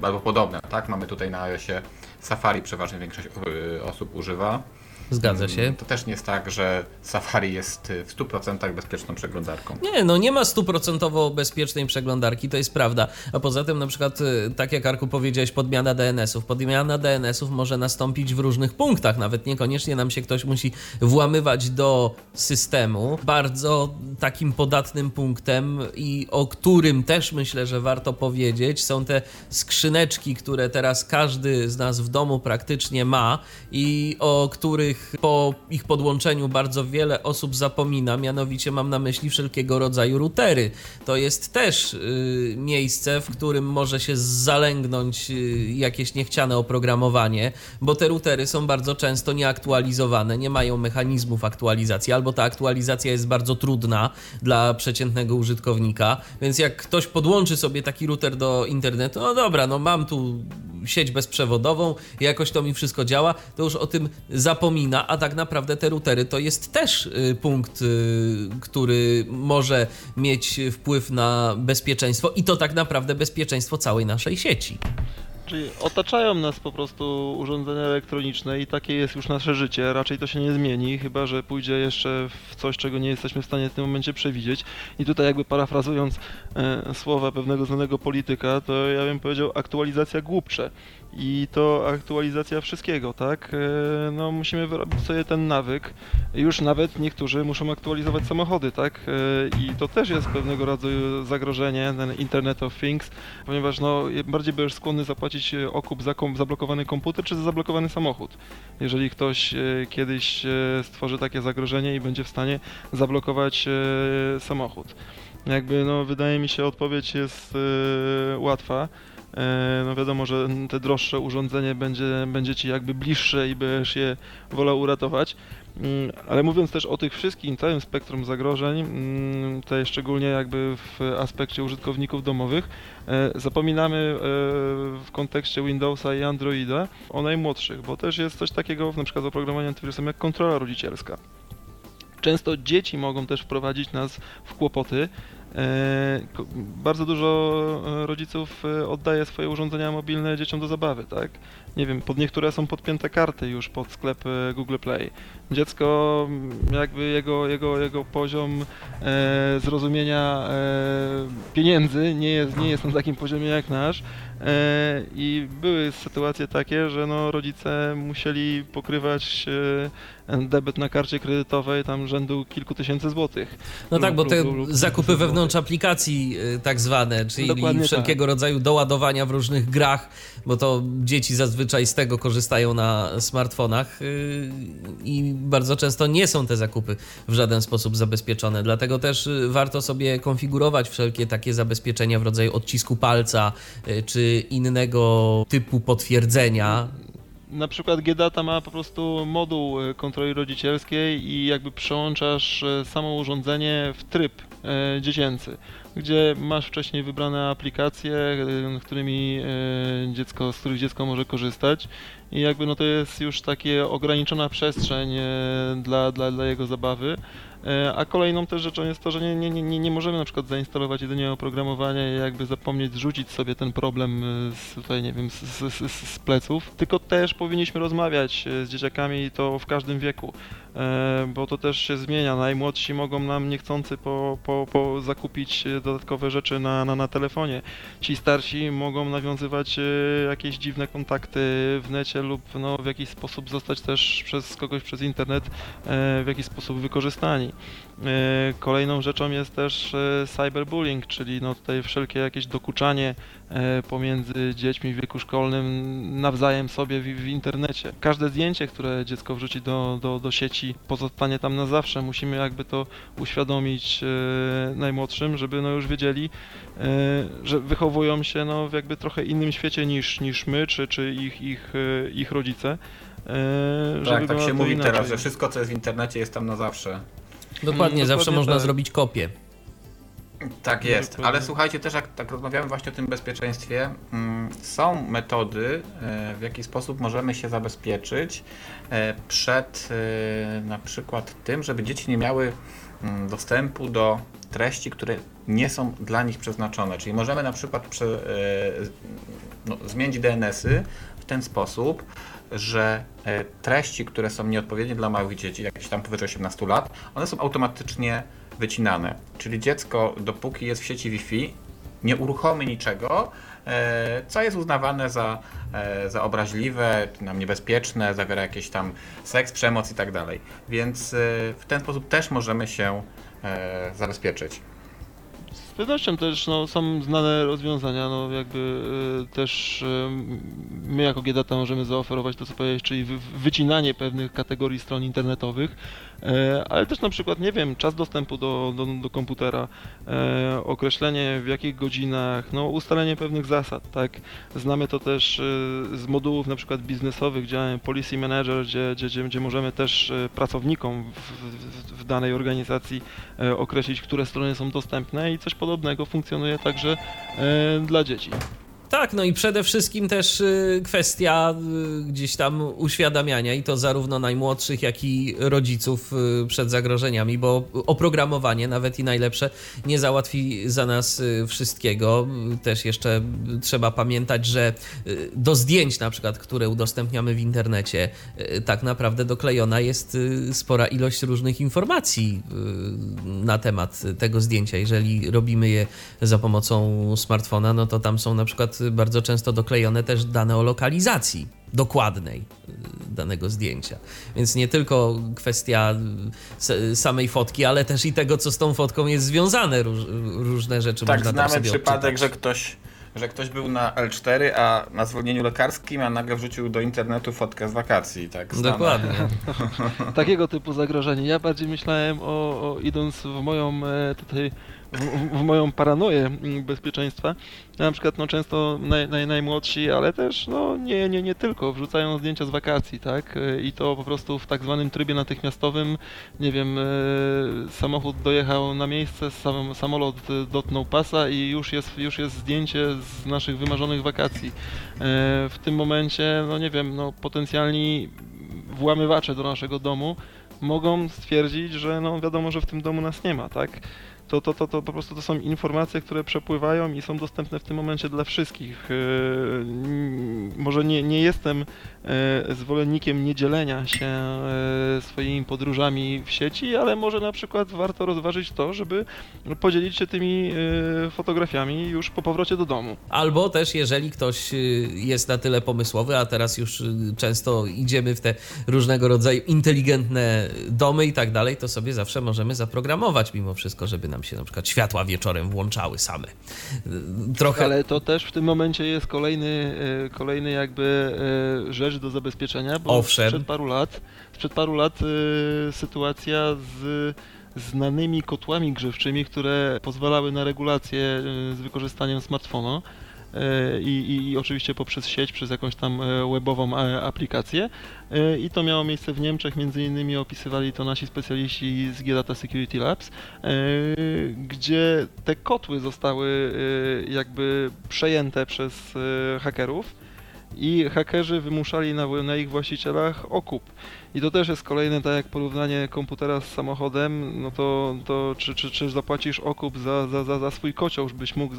S3: albo podobne. Tak? Mamy tutaj na iOSie Safari, przeważnie większość e, osób używa.
S1: Zgadza się.
S3: To też nie jest tak, że Safari jest w 100% bezpieczną przeglądarką.
S1: Nie, no nie ma stuprocentowo bezpiecznej przeglądarki, to jest prawda. A poza tym na przykład, y, tak jak Arku powiedziałeś, podmiana DNS-ów. Podmiana DNS-ów może nastąpić w różnych punktach, nawet niekoniecznie nam się ktoś musi włamywać do systemu. Bardzo takim podatnym punktem i o którym też myślę, że warto powiedzieć, są te skrzyneczki, które teraz każdy z nas w domu praktycznie ma i o których których po ich podłączeniu bardzo wiele osób zapomina, mianowicie mam na myśli wszelkiego rodzaju routery. To jest też y, miejsce, w którym może się zalęgnąć y, jakieś niechciane oprogramowanie, bo te routery są bardzo często nieaktualizowane, nie mają mechanizmów aktualizacji, albo ta aktualizacja jest bardzo trudna dla przeciętnego użytkownika, więc jak ktoś podłączy sobie taki router do internetu, no dobra, no mam tu sieć bezprzewodową, jakoś to mi wszystko działa, to już o tym zapomina, a tak naprawdę te routery to jest też y, punkt, y, który może mieć wpływ na bezpieczeństwo i to tak naprawdę bezpieczeństwo całej naszej sieci.
S2: Czyli otaczają nas po prostu urządzenia elektroniczne i takie jest już nasze życie. Raczej to się nie zmieni, chyba że pójdzie jeszcze w coś, czego nie jesteśmy w stanie w tym momencie przewidzieć. I tutaj jakby parafrazując e, słowa pewnego znanego polityka, to ja bym powiedział aktualizacja głupcze i to aktualizacja wszystkiego, tak? E, no musimy wyrobić sobie ten nawyk. Już nawet niektórzy muszą aktualizować samochody, tak? E, I to też jest pewnego rodzaju zagrożenie, ten Internet of Things, ponieważ no bardziej będziesz skłonny zapłacić okup za kom zablokowany komputer czy za zablokowany samochód. Jeżeli ktoś e, kiedyś stworzy takie zagrożenie i będzie w stanie zablokować samochód. Jakby no wydaje mi się odpowiedź jest łatwa. E, no wiadomo, że te droższe urządzenie będzie, będzie Ci jakby bliższe i będziesz je wolał uratować. Mm, ale mówiąc też o tych wszystkim, całym spektrum zagrożeń, mm, tutaj szczególnie jakby w aspekcie użytkowników domowych, e, zapominamy e, w kontekście Windowsa i Androida o najmłodszych, bo też jest coś takiego na przykład z oprogramowaniem antywirusem jak kontrola rodzicielska. Często dzieci mogą też wprowadzić nas w kłopoty, bardzo dużo e, rodziców e, oddaje swoje urządzenia mobilne dzieciom do zabawy, tak? Nie wiem, pod niektóre są podpięte karty już pod sklep Google Play. Dziecko, jakby jego, jego, jego poziom e, zrozumienia e, pieniędzy nie jest, nie jest na takim poziomie jak nasz e, i były sytuacje takie, że no, rodzice musieli pokrywać debet na karcie kredytowej tam rzędu kilku tysięcy złotych.
S1: No tak, bo te zakupy wewnątrz aplikacji y, tak zwane, czyli Dokładnie wszelkiego tak. rodzaju doładowania w różnych grach, bo to dzieci zazwyczaj z tego korzystają na smartfonach y, i bardzo często nie są te zakupy w żaden sposób zabezpieczone. Dlatego też y, warto sobie konfigurować wszelkie takie zabezpieczenia w rodzaju odcisku palca czy innego typu potwierdzenia
S2: na przykład GData ma po prostu moduł e, kontroli rodzicielskiej i jakby przełączasz e, samo urządzenie w tryb e, dziecięcy, gdzie masz wcześniej wybrane aplikacje, którymi dziecko, z których dziecko może korzystać. I jakby no to jest już takie ograniczona przestrzeń dla, dla, dla jego zabawy. A kolejną też rzeczą jest to, że nie, nie, nie, nie możemy na przykład zainstalować jedynie oprogramowania i jakby zapomnieć zrzucić sobie ten problem z, tutaj, nie wiem, z, z, z pleców, tylko też powinniśmy rozmawiać z dzieciakami i to w każdym wieku, bo to też się zmienia. Najmłodsi mogą nam niechcący po, po, po zakupić dodatkowe rzeczy na, na, na telefonie. Ci starsi mogą nawiązywać jakieś dziwne kontakty w necie lub no, w jakiś sposób zostać też przez kogoś przez internet w jakiś sposób wykorzystani. E, kolejną rzeczą jest też e, cyberbullying, czyli no tutaj wszelkie jakieś dokuczanie e, pomiędzy dziećmi w wieku szkolnym nawzajem sobie w, w internecie. Każde zdjęcie, które dziecko wrzuci do, do, do sieci pozostanie tam na zawsze. Musimy jakby to uświadomić e, najmłodszym, żeby no już wiedzieli, e, że wychowują się no w jakby trochę innym świecie niż, niż my, czy, czy ich, ich, e, ich rodzice.
S3: Tak,
S2: żeby
S3: tak się mówi
S2: inaczej.
S3: teraz, że wszystko co jest w internecie jest tam na zawsze.
S1: Dokładnie, zawsze
S2: dokładnie
S1: można
S2: tak.
S1: zrobić kopię.
S3: Tak jest, ale słuchajcie, też jak tak rozmawiamy właśnie o tym bezpieczeństwie, mm, są metody, e, w jaki sposób możemy się zabezpieczyć e, przed e, na przykład tym, żeby dzieci nie miały mm, dostępu do treści, które nie są dla nich przeznaczone. Czyli możemy na przykład prze, no, zmienić DNS-y w ten sposób, że treści, które są nieodpowiednie dla małych dzieci, jakieś tam powyżej 18 lat, one są automatycznie wycinane. Czyli dziecko, dopóki jest w sieci Wi-Fi, nie uruchomi niczego, e, co jest uznawane za, e, za obraźliwe, czy nam niebezpieczne, zawiera jakieś tam seks, przemoc i tak dalej. Więc e, w ten sposób też możemy się zabezpieczyć.
S2: Z pewnością też no, są znane rozwiązania, no jakby y, też y, my jako Giedata możemy zaoferować to co powiedziałeś, czyli wy, wycinanie pewnych kategorii stron internetowych, e, ale też na przykład, nie wiem, czas dostępu do, do, do komputera, e, określenie w jakich godzinach, no ustalenie pewnych zasad, tak. Znamy to też y, z modułów na przykład biznesowych, gdzie Policy Manager, gdzie, gdzie, gdzie, możemy też y, pracownikom w, w, w danej organizacji określić, które strony są dostępne i coś podobnego funkcjonuje także e, dla dzieci.
S1: Tak, no i przede wszystkim też y, kwestia y, gdzieś tam uświadamiania i to zarówno najmłodszych, jak i rodziców y, przed zagrożeniami, bo oprogramowanie, nawet i najlepsze, nie załatwi za nas wszystkiego. Też jeszcze trzeba pamiętać, że do zdjęć na przykład, które udostępniamy w internecie, tak naprawdę doklejona jest spora ilość różnych informacji na temat tego zdjęcia. Jeżeli robimy je za pomocą smartfona, no to tam są na przykład bardzo często doklejone też dane o lokalizacji dokładnej y, danego zdjęcia. Więc nie tylko kwestia y, samej fotki, ale też i tego, co z tą fotką jest związane. Róż, różne rzeczy
S3: Tak,
S1: można tam
S3: znamy
S1: sobie
S3: przypadek, że ktoś, że ktoś był na L4, a na zwolnieniu lekarskim, a nagle wrzucił do internetu fotkę z wakacji. Tak, znane.
S1: Dokładnie.
S2: Takiego typu zagrożenie. Ja bardziej myślałem o, o idąc w moją e, tutaj w, w moją paranoję mm, bezpieczeństwa. Na przykład no często naj, naj, najmłodsi, ale też no nie, nie, nie tylko, wrzucają zdjęcia z wakacji, tak? I to po prostu w tak zwanym trybie natychmiastowym, nie wiem, e, samochód dojechał na miejsce, sam, samolot e, dotknął pasa i już jest, już jest zdjęcie z naszych wymarzonych wakacji. E, W tym momencie, no nie wiem, no potencjalni włamywacze do naszego domu mogą stwierdzić, że no wiadomo, że w tym domu nas nie ma, tak? To, to, to, to po prostu to są informacje, które przepływają i są dostępne w tym momencie dla wszystkich. Mm, Może nie, nie jestem zwolennikiem niedzielenia się e, swoimi podróżami w sieci, ale może na przykład warto rozważyć to, żeby podzielić się tymi e, fotografiami już po powrocie do domu.
S1: Albo też, jeżeli ktoś jest na tyle pomysłowy, a teraz już często idziemy w te różnego rodzaju inteligentne domy i tak dalej, to sobie zawsze możemy zaprogramować mimo wszystko, żeby nam się na przykład światła wieczorem włączały same. Trochę.
S2: Ale to też w tym momencie jest kolejny, e, kolejny jakby e, rzecz do zabezpieczenia, bo
S1: Owszem.
S2: sprzed paru lat, sprzed paru lat e, sytuacja z znanymi kotłami grzewczymi, które pozwalały na regulację e, z wykorzystaniem smartfona. e, I, i, oczywiście poprzez sieć, przez jakąś tam e, webową e, aplikację. E, I to miało miejsce w Niemczech, między innymi opisywali to nasi specjaliści z G-Data Security Labs, gdzie te kotły zostały jakby przejęte przez hakerów i hakerzy wymuszali na, na ich właścicielach okup. I to też jest kolejne, tak jak porównanie komputera z samochodem, no to, to czy, czy, czy zapłacisz okup za, za, za, za swój kocioł, żebyś mógł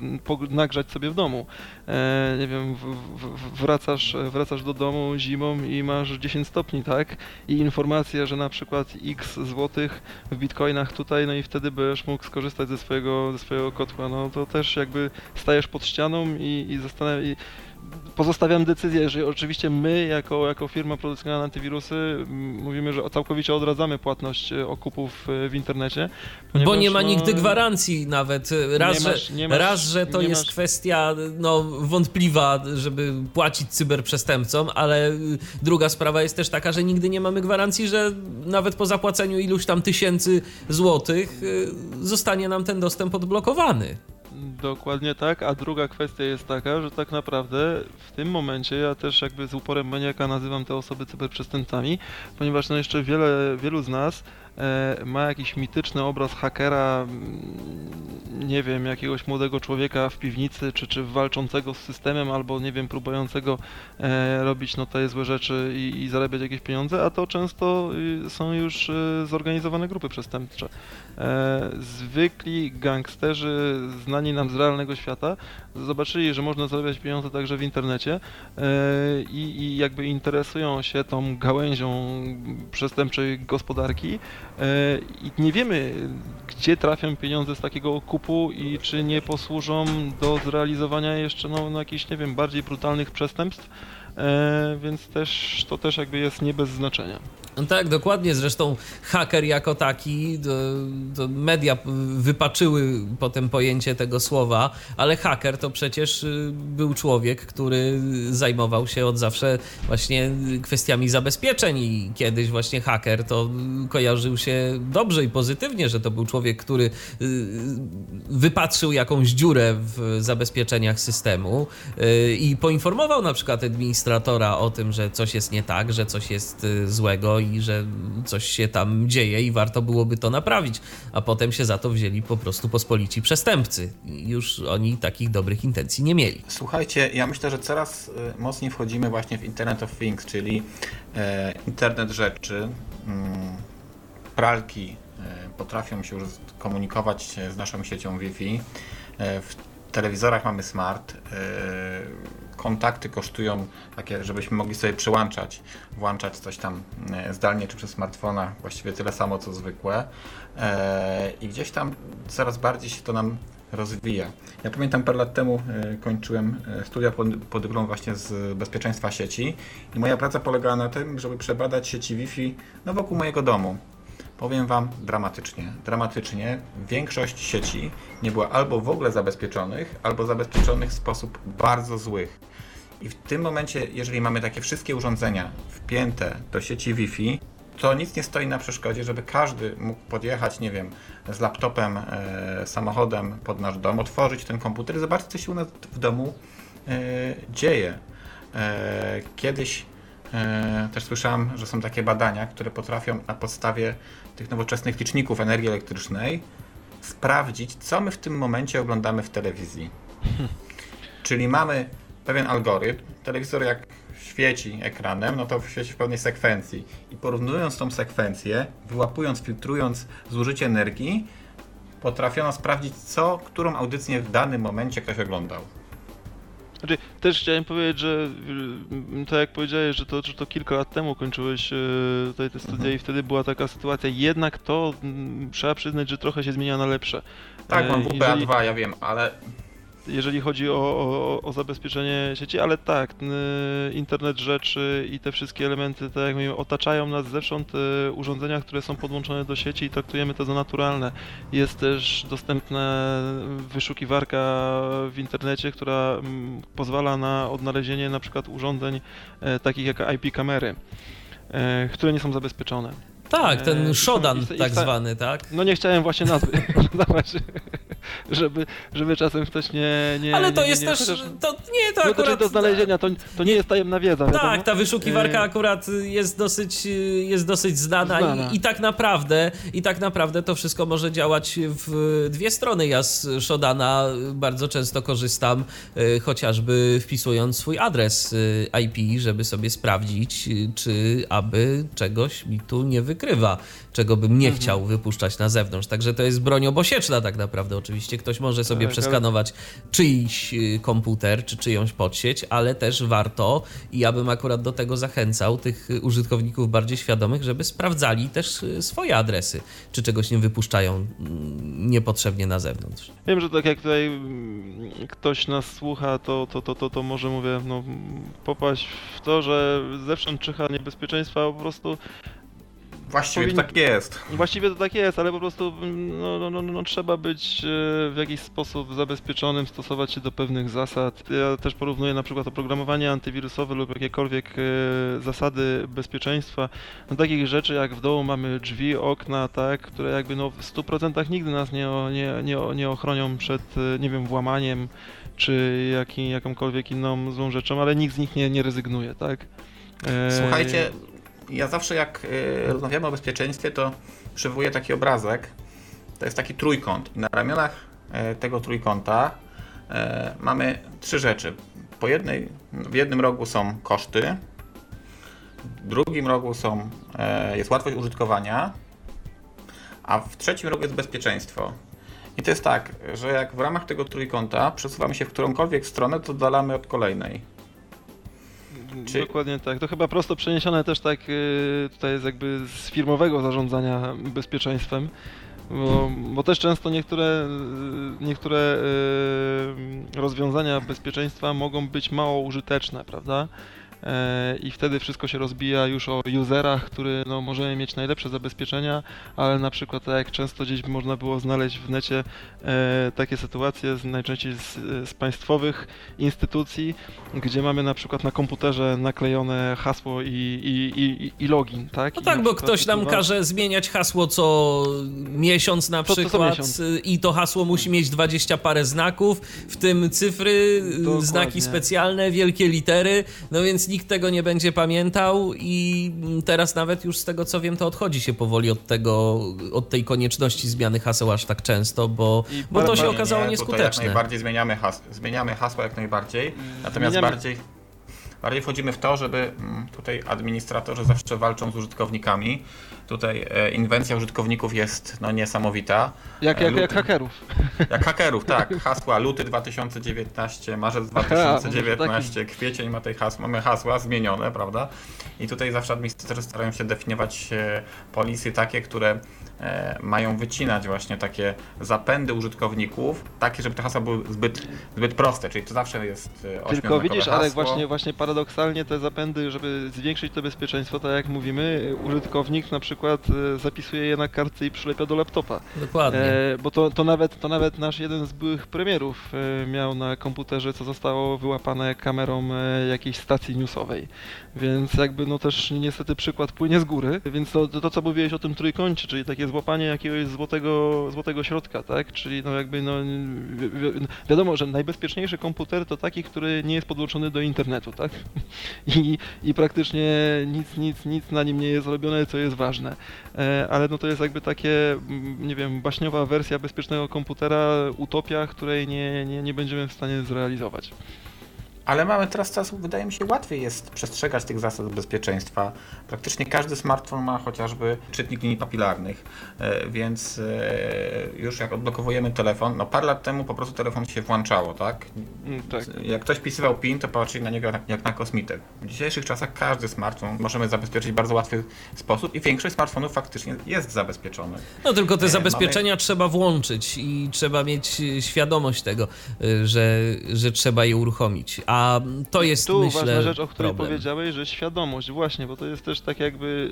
S2: nagrzać sobie w domu. E, nie wiem, w, w, wracasz, wracasz do domu zimą i masz 10 stopni, tak? I informacja, że na przykład x złotych w bitcoinach tutaj, no i wtedy będziesz mógł skorzystać ze swojego, ze swojego kotła. No to też jakby stajesz pod ścianą i, i zastanawiasz pozostawiam decyzję, że oczywiście my jako, jako firma produkująca antywirusy mówimy, że całkowicie odradzamy płatność e, okupów e, w internecie.
S1: Bo
S2: ponieważ,
S1: nie ma
S2: no,
S1: nigdy gwarancji nawet. Raz,
S2: Nie masz- nie masz-
S1: raz, że to jest
S2: masz-
S1: kwestia no, wątpliwa, żeby płacić cyberprzestępcom, ale y, druga sprawa jest też taka, że nigdy nie mamy gwarancji, że nawet po zapłaceniu iluś tam tysięcy złotych y, zostanie nam ten dostęp odblokowany.
S2: Dokładnie tak, a druga kwestia jest taka, że tak naprawdę w tym momencie ja też jakby z uporem maniaka nazywam te osoby cyberprzestępcami, ponieważ no jeszcze wiele, wielu z nas ma jakiś mityczny obraz hakera, mm, nie wiem, jakiegoś młodego człowieka w piwnicy, czy, czy walczącego z systemem, albo nie wiem, próbującego e, robić no te złe rzeczy i, i zarabiać jakieś pieniądze, a to często y, są już y, zorganizowane grupy przestępcze. E, zwykli gangsterzy znani nam z realnego świata zobaczyli, że można zarabiać pieniądze także w internecie e, i, i jakby interesują się tą gałęzią przestępczej gospodarki e, i nie wiemy, gdzie trafią pieniądze z takiego okupu i czy nie posłużą do zrealizowania jeszcze no, no jakichś, nie wiem, bardziej brutalnych przestępstw, e, więc też to też jakby jest nie bez znaczenia.
S1: No tak, dokładnie. Zresztą haker jako taki, to, to media wypaczyły potem pojęcie tego słowa, ale haker to przecież y, był człowiek, który zajmował się od zawsze właśnie kwestiami zabezpieczeń i kiedyś właśnie haker to kojarzył się dobrze i pozytywnie, że to był człowiek, który y, wypatrzył jakąś dziurę w zabezpieczeniach systemu y, i poinformował na przykład administratora o tym, że coś jest nie tak, że coś jest y, złego i że coś się tam dzieje i warto byłoby to naprawić, a potem się za to wzięli po prostu pospolici przestępcy. Już oni takich dobrych intencji nie mieli.
S3: Słuchajcie, ja myślę, że coraz y, mocniej wchodzimy właśnie w Internet of Things, czyli e, internet rzeczy. Mm, Pralki e, potrafią się już komunikować z naszą siecią Wi-Fi. E, W telewizorach mamy smart. Kontakty kosztują takie, żebyśmy mogli sobie przyłączać, włączać coś tam e, zdalnie czy przez smartfona, właściwie tyle samo co zwykłe. E, I gdzieś tam coraz bardziej się to nam rozwija. Ja pamiętam parę lat temu e, kończyłem studia po, po dyplom właśnie z bezpieczeństwa sieci i moja praca polegała na tym, żeby przebadać sieci Wi-Fi no, wokół mojego domu. Powiem Wam dramatycznie. Dramatycznie większość sieci nie była albo w ogóle zabezpieczonych, albo zabezpieczonych w sposób bardzo złych. I w tym momencie, jeżeli mamy takie wszystkie urządzenia wpięte do sieci Wi-Fi, to nic nie stoi na przeszkodzie, żeby każdy mógł podjechać, nie wiem, z laptopem, e, samochodem pod nasz dom, otworzyć ten komputer i zobaczyć, co się u nas w domu e, dzieje. E, kiedyś e, też słyszałem, że są takie badania, które potrafią na podstawie tych nowoczesnych liczników energii elektrycznej sprawdzić, co my w tym momencie oglądamy w telewizji. Czyli mamy pewien algorytm, telewizor jak świeci ekranem, no to świeci w pewnej sekwencji. I porównując tą sekwencję, wyłapując, filtrując zużycie energii, potrafiono sprawdzić, co, którą audycję w danym momencie ktoś oglądał.
S2: Znaczy, też chciałem powiedzieć, że y, tak jak powiedziałeś, że to, że to kilka lat temu kończyłeś y, tutaj te studia
S3: Mhm.
S2: i wtedy była taka sytuacja, jednak to mm, trzeba przyznać, że trochę się zmienia na lepsze.
S3: Tak, mam
S2: E,
S3: WPA2, ja wiem, ale
S2: jeżeli chodzi o, o, o zabezpieczenie sieci, ale tak, internet rzeczy i te wszystkie elementy, tak jak mówimy, otaczają nas zewsząd e, urządzenia, które są podłączone do sieci i traktujemy to za naturalne. Jest też dostępna wyszukiwarka w internecie, która pozwala na odnalezienie na przykład urządzeń e, takich jak IP kamery, e, które nie są zabezpieczone.
S1: Tak, ten Shodan tak zwany, tak?
S2: No nie chciałem właśnie nazwy żeby, żeby czasem ktoś nie... nie
S1: Ale to
S2: nie,
S1: jest
S2: nie,
S1: też,
S2: chociaż-
S1: to nie, to
S2: no to,
S1: akurat...
S2: do znalezienia, to, to nie jest tajemna wiedza, wiadomo?
S1: Tak, ta wyszukiwarka
S2: E,
S1: akurat jest dosyć, jest dosyć znana,
S2: Znana.
S1: I, i tak naprawdę i tak naprawdę to wszystko może działać w dwie strony. Ja z Shodana bardzo często korzystam, e, chociażby wpisując swój adres e, IP, żeby sobie sprawdzić, czy aby czegoś mi tu nie wykrywa, czego bym nie chciał wypuszczać na zewnątrz. Także to jest broń obosieczna tak naprawdę oczywiście. Oczywiście ktoś może sobie
S2: Tak,
S1: przeskanować czyjś y, komputer czy czyjąś podsieć, ale też warto i ja bym akurat do tego zachęcał tych y, użytkowników bardziej świadomych, żeby sprawdzali też y, swoje adresy, czy czegoś nie wypuszczają mm, niepotrzebnie na zewnątrz.
S2: Wiem, że tak jak tutaj mm, ktoś nas słucha, to, to, to, to, to może mówię, no, popaść w to, że zewsząd czyha niebezpieczeństwa, po prostu
S3: Właściwie
S2: Powinni-
S3: to tak jest.
S2: Właściwie to tak jest, ale po prostu no, no, no, no, trzeba być e, w jakiś sposób zabezpieczonym, stosować się do pewnych zasad. Ja też porównuję na przykład oprogramowanie antywirusowe lub jakiekolwiek e, zasady bezpieczeństwa do takich rzeczy jak w domu mamy drzwi, okna, tak, które jakby no w 100% nigdy nas nie, nie, nie, nie ochronią przed, e, nie wiem, włamaniem czy jaki, jakąkolwiek inną złą rzeczą, ale nikt z nich nie, nie rezygnuje, tak? E,
S3: Słuchajcie, ja zawsze jak y, rozmawiamy o bezpieczeństwie, to przywołuję taki obrazek. To jest taki trójkąt. I na ramionach e, tego trójkąta e, mamy trzy rzeczy. Po jednej, w jednym rogu są koszty, w drugim rogu są, e, jest łatwość użytkowania, a w trzecim rogu jest bezpieczeństwo. I to jest tak, że jak w ramach tego trójkąta przesuwamy się w którąkolwiek stronę, to oddalamy od kolejnej. Czy-
S2: Dokładnie tak. To chyba prosto przeniesione też tak y, tutaj jest jakby z firmowego zarządzania bezpieczeństwem. Bo, bo też często niektóre, y, niektóre y, rozwiązania bezpieczeństwa mogą być mało użyteczne, prawda? E, I wtedy wszystko się rozbija już o userach, który no, możemy mieć najlepsze zabezpieczenia, ale na przykład tak jak często gdzieś można było znaleźć w necie e, takie sytuacje, z, najczęściej z, z państwowych instytucji, gdzie mamy na przykład na komputerze naklejone hasło i, i, i, i login, tak?
S1: No tak, bo ktoś nam każe zmieniać hasło co miesiąc na przykład
S2: miesiąc.
S1: y, i to hasło musi mieć 20 parę znaków, w tym cyfry,
S2: Dokładnie.
S1: znaki specjalne, wielkie litery, no więc nikt tego nie będzie pamiętał i mm, teraz nawet już z tego co wiem to odchodzi się powoli od tego, od tej konieczności zmiany haseł aż tak często, bo,
S2: I
S1: bo to się okazało
S3: nie, Tutaj jak
S1: nieskuteczne.
S3: najbardziej zmieniamy, has zmieniamy hasła jak najbardziej, natomiast
S2: Zmieniamy-
S3: bardziej, bardziej wchodzimy w to, żeby mm, tutaj administratorzy zawsze walczą z użytkownikami. Tutaj e, inwencja użytkowników jest no, niesamowita.
S2: Jak, jak, jak hakerów.
S3: Jak hakerów, tak. Hasła luty 2019, marzec 2019, kwiecień ma tej hasła, mamy hasła zmienione, prawda? I tutaj zawsze administratorzy starają się definiować e, polisy takie, które mają wycinać właśnie takie zapędy użytkowników, takie, żeby te hasła były zbyt, zbyt proste, czyli to zawsze jest e,
S2: Tylko widzisz, ale właśnie, właśnie paradoksalnie te zapędy, żeby zwiększyć to bezpieczeństwo, tak jak mówimy, użytkownik na przykład e, zapisuje je na kartce i przylepia do laptopa.
S1: Dokładnie.
S2: E, bo to, to, nawet, to nawet nasz jeden z byłych premierów e, miał na komputerze, co zostało wyłapane kamerą e, jakiejś stacji newsowej. Więc jakby no też niestety przykład płynie z góry. Więc to, to, to co mówiłeś o tym trójkącie, czyli takie złapanie jakiegoś złotego, złotego środka, tak? Czyli no jakby no wi- wi- wiadomo, że najbezpieczniejszy komputer to taki, który nie jest podłączony do internetu, tak? I, i praktycznie nic, nic, nic na nim nie jest robione, co jest ważne. E, ale no to jest jakby takie, mm, nie wiem, baśniowa wersja bezpiecznego komputera, utopia, której nie, nie, nie będziemy w stanie zrealizować.
S3: Ale mamy teraz czas, wydaje mi się, łatwiej jest przestrzegać tych zasad bezpieczeństwa. Praktycznie każdy smartfon ma chociażby czytnik linii papilarnych, e, więc e, już jak odblokowujemy telefon, no parę lat temu po prostu telefon się włączało, tak?
S2: Mm, Tak.
S3: Jak ktoś pisywał PIN, to patrzyli na niego jak- jak na kosmitę. W dzisiejszych czasach każdy smartfon możemy zabezpieczyć w bardzo łatwy sposób i większość smartfonów faktycznie jest zabezpieczony.
S1: No tylko te
S3: E,
S1: zabezpieczenia trzeba włączyć i trzeba mieć świadomość tego, że, że trzeba je uruchomić. A to jest
S2: Tu
S1: myślę
S2: ważna rzecz, o której
S1: problem.
S2: powiedziałeś, że świadomość, właśnie, bo to jest też tak jakby,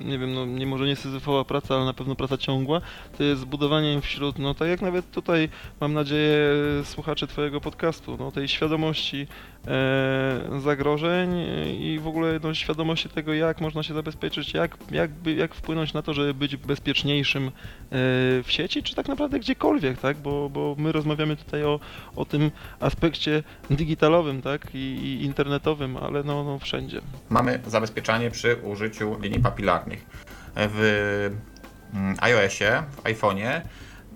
S2: yy, nie wiem, no nie może nie syzyfowa praca, ale na pewno praca ciągła, to jest zbudowanie wśród, no tak jak nawet tutaj, mam nadzieję, słuchaczy twojego podcastu, no tej świadomości zagrożeń e, i w ogóle no, świadomości tego, jak można się zabezpieczyć, jak, jak, jak wpłynąć na to, żeby być bezpieczniejszym e, w sieci, czy tak naprawdę gdziekolwiek, tak, bo, bo my rozmawiamy tutaj o, o tym aspekcie digitalowym, tak, i, i internetowym, ale no, no wszędzie.
S3: Mamy zabezpieczanie przy użyciu linii papilarnych. W mm, iOSie, w iPhone'ie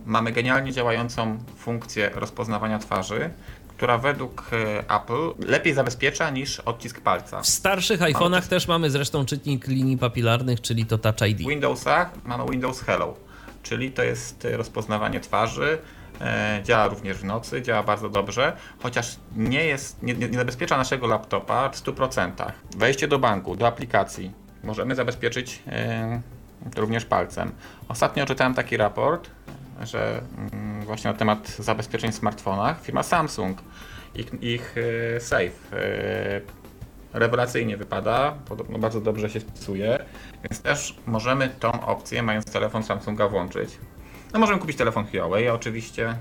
S3: mamy genialnie działającą funkcję rozpoznawania twarzy, która według e, Apple lepiej zabezpiecza niż odcisk palca.
S1: W starszych iPhone'ach
S3: też-
S1: mamy zresztą czytnik linii papilarnych, czyli to Touch ID.
S3: W Windowsach mamy Windows Hello, czyli to jest e, rozpoznawanie twarzy E, działa również w nocy, działa bardzo dobrze, chociaż nie jest, nie, nie zabezpiecza naszego laptopa w 100%. Wejście do banku, do aplikacji możemy zabezpieczyć również palcem. Ostatnio czytałem taki raport, że mm, właśnie na temat zabezpieczeń w smartfonach firma Samsung, ich, ich e, safe e, rewelacyjnie wypada, podobno bardzo dobrze się spisuje, więc też możemy tą opcję, mając telefon Samsunga, włączyć. No możemy kupić telefon Huawei oczywiście.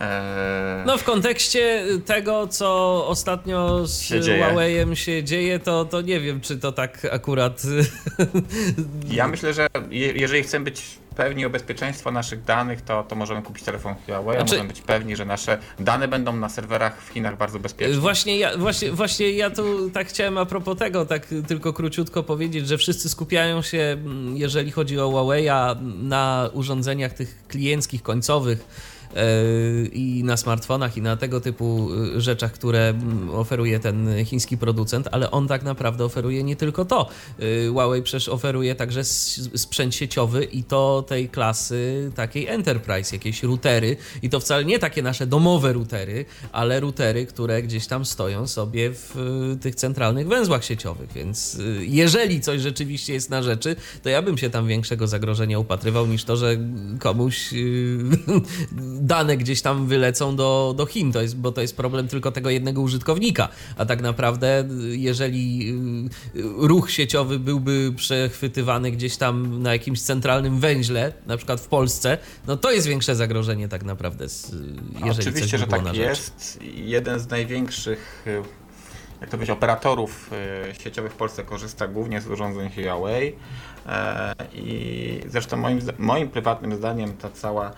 S3: Eee,
S1: No w kontekście tego, co ostatnio z
S3: Się.
S1: Huawei'em się dzieje, to, to nie wiem, czy to tak akurat...
S3: Ja myślę, że je, jeżeli chcemy być pewni o bezpieczeństwo naszych danych, to, to możemy kupić telefon Huawei,
S1: Znaczy-
S3: możemy być pewni, że nasze dane będą na serwerach w Chinach bardzo bezpieczne.
S1: Właśnie ja, właśnie, właśnie ja tu tak chciałem a propos tego, tak tylko króciutko powiedzieć, że wszyscy skupiają się, mm, jeżeli chodzi o Huawei'a, na urządzeniach tych klienckich, końcowych i na smartfonach i na tego typu y, rzeczach, które mm, oferuje ten chiński producent, ale on tak naprawdę oferuje nie tylko to. Yy, Huawei przecież oferuje także sprzęt sieciowy i to tej klasy takiej enterprise, jakieś routery i to wcale nie takie nasze domowe routery, ale routery, które gdzieś tam stoją sobie w tych centralnych węzłach sieciowych, więc jeżeli coś rzeczywiście jest na rzeczy, to ja bym się tam większego zagrożenia upatrywał niż to, że komuś dane gdzieś tam wylecą do, do Chin, to jest, bo to jest problem tylko tego jednego użytkownika, a tak naprawdę jeżeli y, ruch sieciowy byłby przechwytywany gdzieś tam na jakimś centralnym węźle, na przykład w Polsce, no to jest większe zagrożenie tak naprawdę, jeżeli
S3: Oczywiście, że tak jest. Jeden z największych, y, jak to powiedzieć, operatorów y, sieciowych w Polsce korzysta głównie z urządzeń Huawei. E, I zresztą moim, moim prywatnym zdaniem ta cała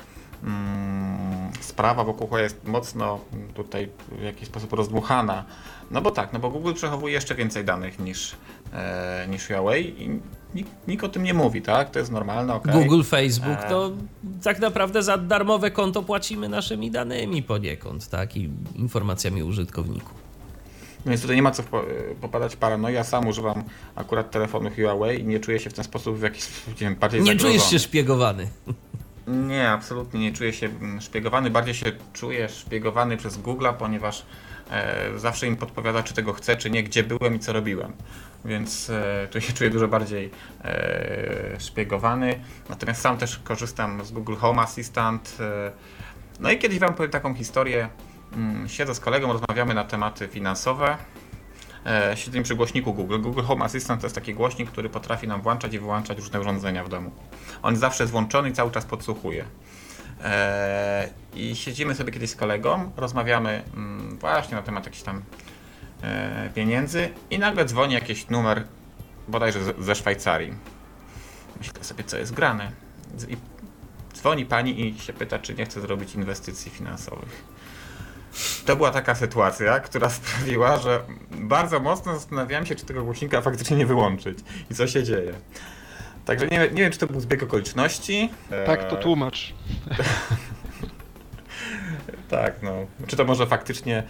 S3: sprawa wokół Huawei jest mocno tutaj w jakiś sposób rozdmuchana. No bo tak, no bo Google przechowuje jeszcze więcej danych niż, e, niż Huawei i nikt, nikt o tym nie mówi, tak? To jest normalne, okej.
S1: Google, Facebook,
S3: E.
S1: to tak naprawdę za darmowe konto płacimy naszymi danymi poniekąd, tak? I informacjami użytkowników.
S3: Więc tutaj nie ma co popadać w paranoję. Ja sam używam akurat telefonu Huawei i nie czuję się w ten sposób w jakiś nie wiem, bardziej
S1: Nie
S3: zagrożony.
S1: czujesz się szpiegowany.
S3: Nie, absolutnie nie czuję się mm, szpiegowany. Bardziej się czuję szpiegowany przez Google'a, ponieważ e, zawsze im podpowiada, czy tego chcę, czy nie, gdzie byłem i co robiłem. Więc e, tu się czuję dużo bardziej e, szpiegowany. Natomiast sam też korzystam z Google Home Assistant. E, no i kiedyś Wam powiem taką historię. Mm, Siedzę z kolegą, rozmawiamy na tematy finansowe. E, Siedzimy przy głośniku Google. Google Home Assistant to jest taki głośnik, który potrafi nam włączać i wyłączać różne urządzenia w domu. On zawsze jest włączony i cały czas podsłuchuje. E, I siedzimy sobie kiedyś z kolegą, rozmawiamy mm, właśnie na temat jakichś tam e, pieniędzy i nagle dzwoni jakiś numer bodajże ze- Szwajcarii. Myślę sobie, co jest grane. I dzwoni pani i się pyta, czy nie chce zrobić inwestycji finansowych. To była taka sytuacja, która sprawiła, że bardzo mocno zastanawiałem się, czy tego głośnika faktycznie nie wyłączyć i co się dzieje. Także nie, nie wiem, czy to był zbieg okoliczności.
S2: Tak, to
S3: Eee,
S2: tłumacz.
S3: Tak, no. Czy to może faktycznie e,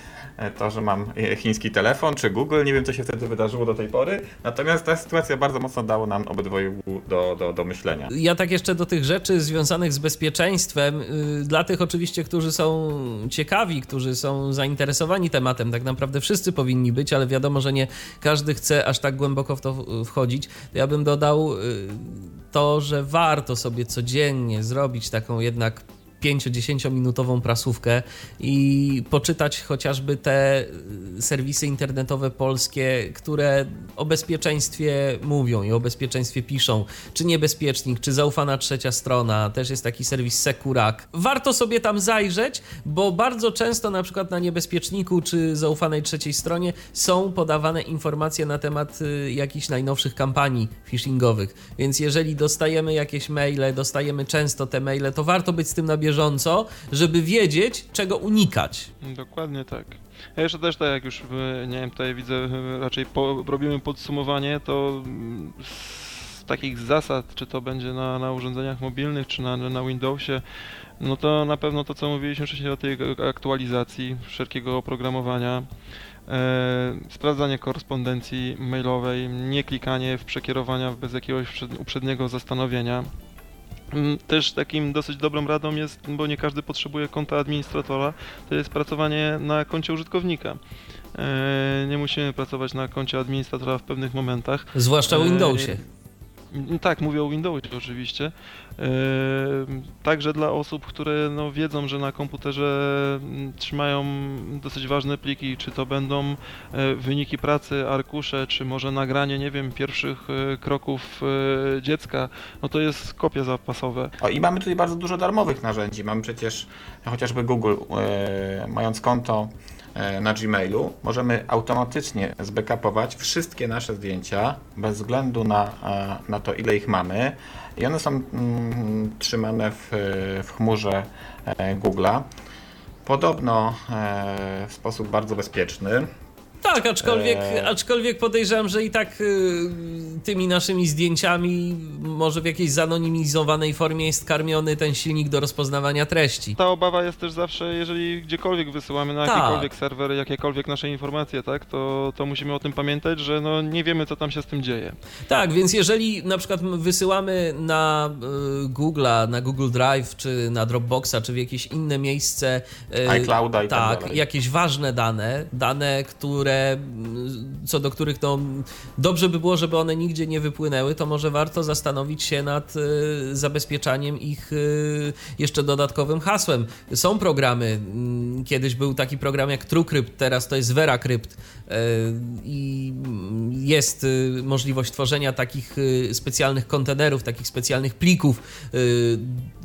S3: to, że mam e, chiński telefon, czy Google, nie wiem, co się wtedy wydarzyło do tej pory. Natomiast ta sytuacja bardzo mocno dało nam obydwoju do, do, do myślenia.
S1: Ja tak jeszcze do tych rzeczy związanych z bezpieczeństwem, y, dla tych oczywiście, którzy są ciekawi, którzy są zainteresowani tematem, tak naprawdę wszyscy powinni być, ale wiadomo, że nie każdy chce aż tak głęboko w to wchodzić, to ja bym dodał y, to, że warto sobie codziennie zrobić taką jednak 5-10 minutową prasówkę i poczytać chociażby te y, serwisy internetowe polskie, które o bezpieczeństwie mówią i o bezpieczeństwie piszą. Czy niebezpiecznik, czy zaufana trzecia strona, też jest taki serwis Sekurak. Warto sobie tam zajrzeć, bo bardzo często na przykład na niebezpieczniku czy zaufanej trzeciej stronie są podawane informacje na temat y, jakichś najnowszych kampanii phishingowych. Więc jeżeli dostajemy jakieś maile, dostajemy często te maile, to warto być z tym na bieżąco, żeby wiedzieć, czego unikać.
S2: Dokładnie tak. Ja jeszcze też tak jak już, e, nie wiem, tutaj widzę, e, raczej po, robimy podsumowanie, to mm, z takich zasad, czy to będzie na, na urządzeniach mobilnych, czy na, na Windowsie, no to na pewno to, co mówiliśmy wcześniej o tej aktualizacji wszelkiego oprogramowania, e, sprawdzanie korespondencji mailowej, nie klikanie w przekierowania bez jakiegoś przed- uprzedniego zastanowienia. Mm, Też takim dosyć dobrą radą jest, bo nie każdy potrzebuje konta administratora, to jest pracowanie na koncie użytkownika. E, Nie musimy pracować na koncie administratora w pewnych momentach.
S1: Zwłaszcza w
S2: E,
S1: Windowsie.
S2: Tak, mówię o Windowsie oczywiście. E, Także dla osób, które no, wiedzą, że na komputerze mm, trzymają dosyć ważne pliki, czy to będą e, wyniki pracy, arkusze, czy może nagranie, nie wiem, pierwszych e, kroków e, dziecka, no to jest kopie zapasowe.
S3: O, I mamy tutaj bardzo dużo darmowych narzędzi. Mamy przecież chociażby Google, mając konto na Gmailu, możemy automatycznie zbackupować wszystkie nasze zdjęcia bez względu na, na to, ile ich mamy. I one są mm, trzymane w, w chmurze e, Google'a. Podobno e, w sposób bardzo bezpieczny.
S1: Tak, aczkolwiek,
S3: Eee.
S1: aczkolwiek podejrzewam, że i tak y, tymi naszymi zdjęciami może w jakiejś zanonimizowanej formie jest karmiony ten silnik do rozpoznawania treści.
S2: Ta obawa jest też zawsze, jeżeli gdziekolwiek wysyłamy na
S1: Tak.
S2: jakikolwiek serwer, jakiekolwiek nasze informacje, tak, to, to musimy o tym pamiętać, że no nie wiemy, co tam się z tym dzieje.
S1: Tak, więc jeżeli na przykład wysyłamy na y, Google'a, na Google Drive, czy na Dropboxa, czy w jakieś inne miejsce. y,
S3: iClouda i tak
S1: tak
S3: dalej.
S1: jakieś ważne dane, dane, które mm, co do których no, dobrze by było, żeby one nigdzie nie wypłynęły, to może warto zastanowić się nad y, zabezpieczaniem ich y, jeszcze dodatkowym hasłem. Są programy, mm, kiedyś był taki program jak TrueCrypt, teraz to jest VeraCrypt. Y, i jest możliwość tworzenia takich specjalnych kontenerów, takich specjalnych plików,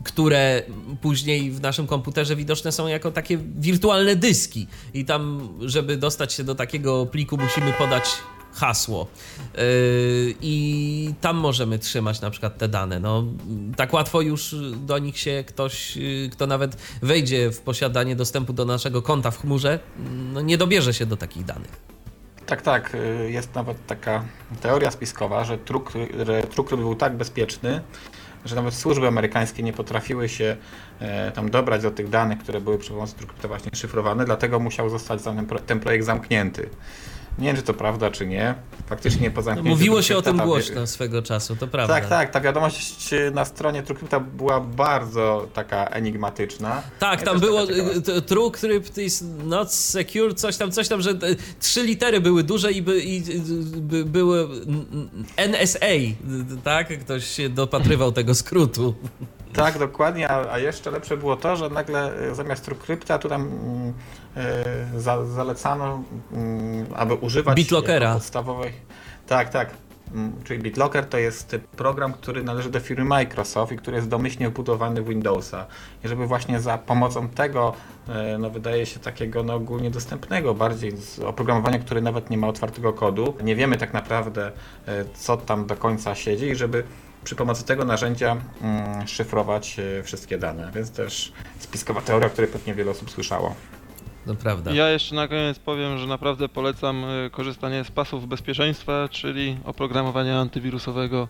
S1: które później w naszym komputerze widoczne są jako takie wirtualne dyski. I tam, żeby dostać się do takiego pliku, musimy podać hasło. Yy, I tam możemy trzymać na przykład te dane. No, tak łatwo już do nich się ktoś, yy, kto nawet wejdzie w posiadanie dostępu do naszego konta w chmurze, no, nie dobierze się do takich danych.
S3: Tak, tak. y, Jest nawet taka teoria spiskowa, że truk, że TrueCrypt był tak bezpieczny, że nawet służby amerykańskie nie potrafiły się e, tam dobrać do tych danych, które były przy pomocy TrueCrypta właśnie szyfrowane, dlatego musiał zostać ten projekt zamknięty. Nie wiem, czy to prawda, czy nie. Faktycznie po zamknięciu
S1: mówiło się o tym
S3: ta-
S1: głośno swego czasu, to prawda.
S3: Tak, tak. Ta wiadomość na stronie TrueCrypta była bardzo taka enigmatyczna.
S1: Tak, tam było
S3: taka ciekawostka.
S1: y, t- True Crypt is not secure, coś tam, coś tam, że y, trzy litery były duże i, by, i by, były NSA, tak? Ktoś się dopatrywał tego skrótu.
S3: Tak, dokładnie, a, a jeszcze lepsze było to, że nagle e, zamiast TrueCrypta tu tam mm, e, za, zalecano, mm, aby używać
S1: BitLockera.
S3: podstawowej. Tak, tak. Mm, Czyli BitLocker to jest program, który należy do firmy Microsoft i który jest domyślnie wbudowany w Windowsa. I żeby właśnie za pomocą tego, e, no wydaje się takiego no, ogólnie dostępnego, bardziej z oprogramowania, które nawet nie ma otwartego kodu, nie wiemy tak naprawdę, e, co tam do końca siedzi i żeby przy pomocy tego narzędzia mm, szyfrować e, wszystkie dane. Więc też spiskowa teoria, o której pewnie wiele osób słyszało.
S1: To prawda.
S2: Ja jeszcze na koniec powiem, że naprawdę polecam e, korzystanie z pasów bezpieczeństwa, czyli oprogramowania antywirusowego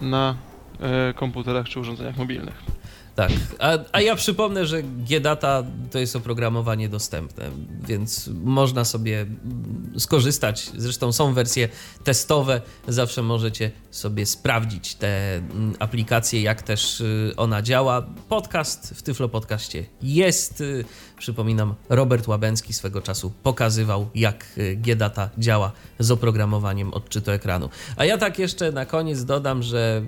S2: na e, komputerach czy urządzeniach mobilnych.
S1: Tak. A, a ja przypomnę, że GData to jest oprogramowanie dostępne, więc można sobie skorzystać. Zresztą są wersje testowe, zawsze możecie sobie sprawdzić te mm, aplikacje, jak też y, ona działa. Podcast w Tyflo Podcaście jest. y, Przypominam, Robert Łabęcki swego czasu pokazywał, jak y, GData działa z oprogramowaniem odczytu ekranu. A ja tak jeszcze na koniec dodam, że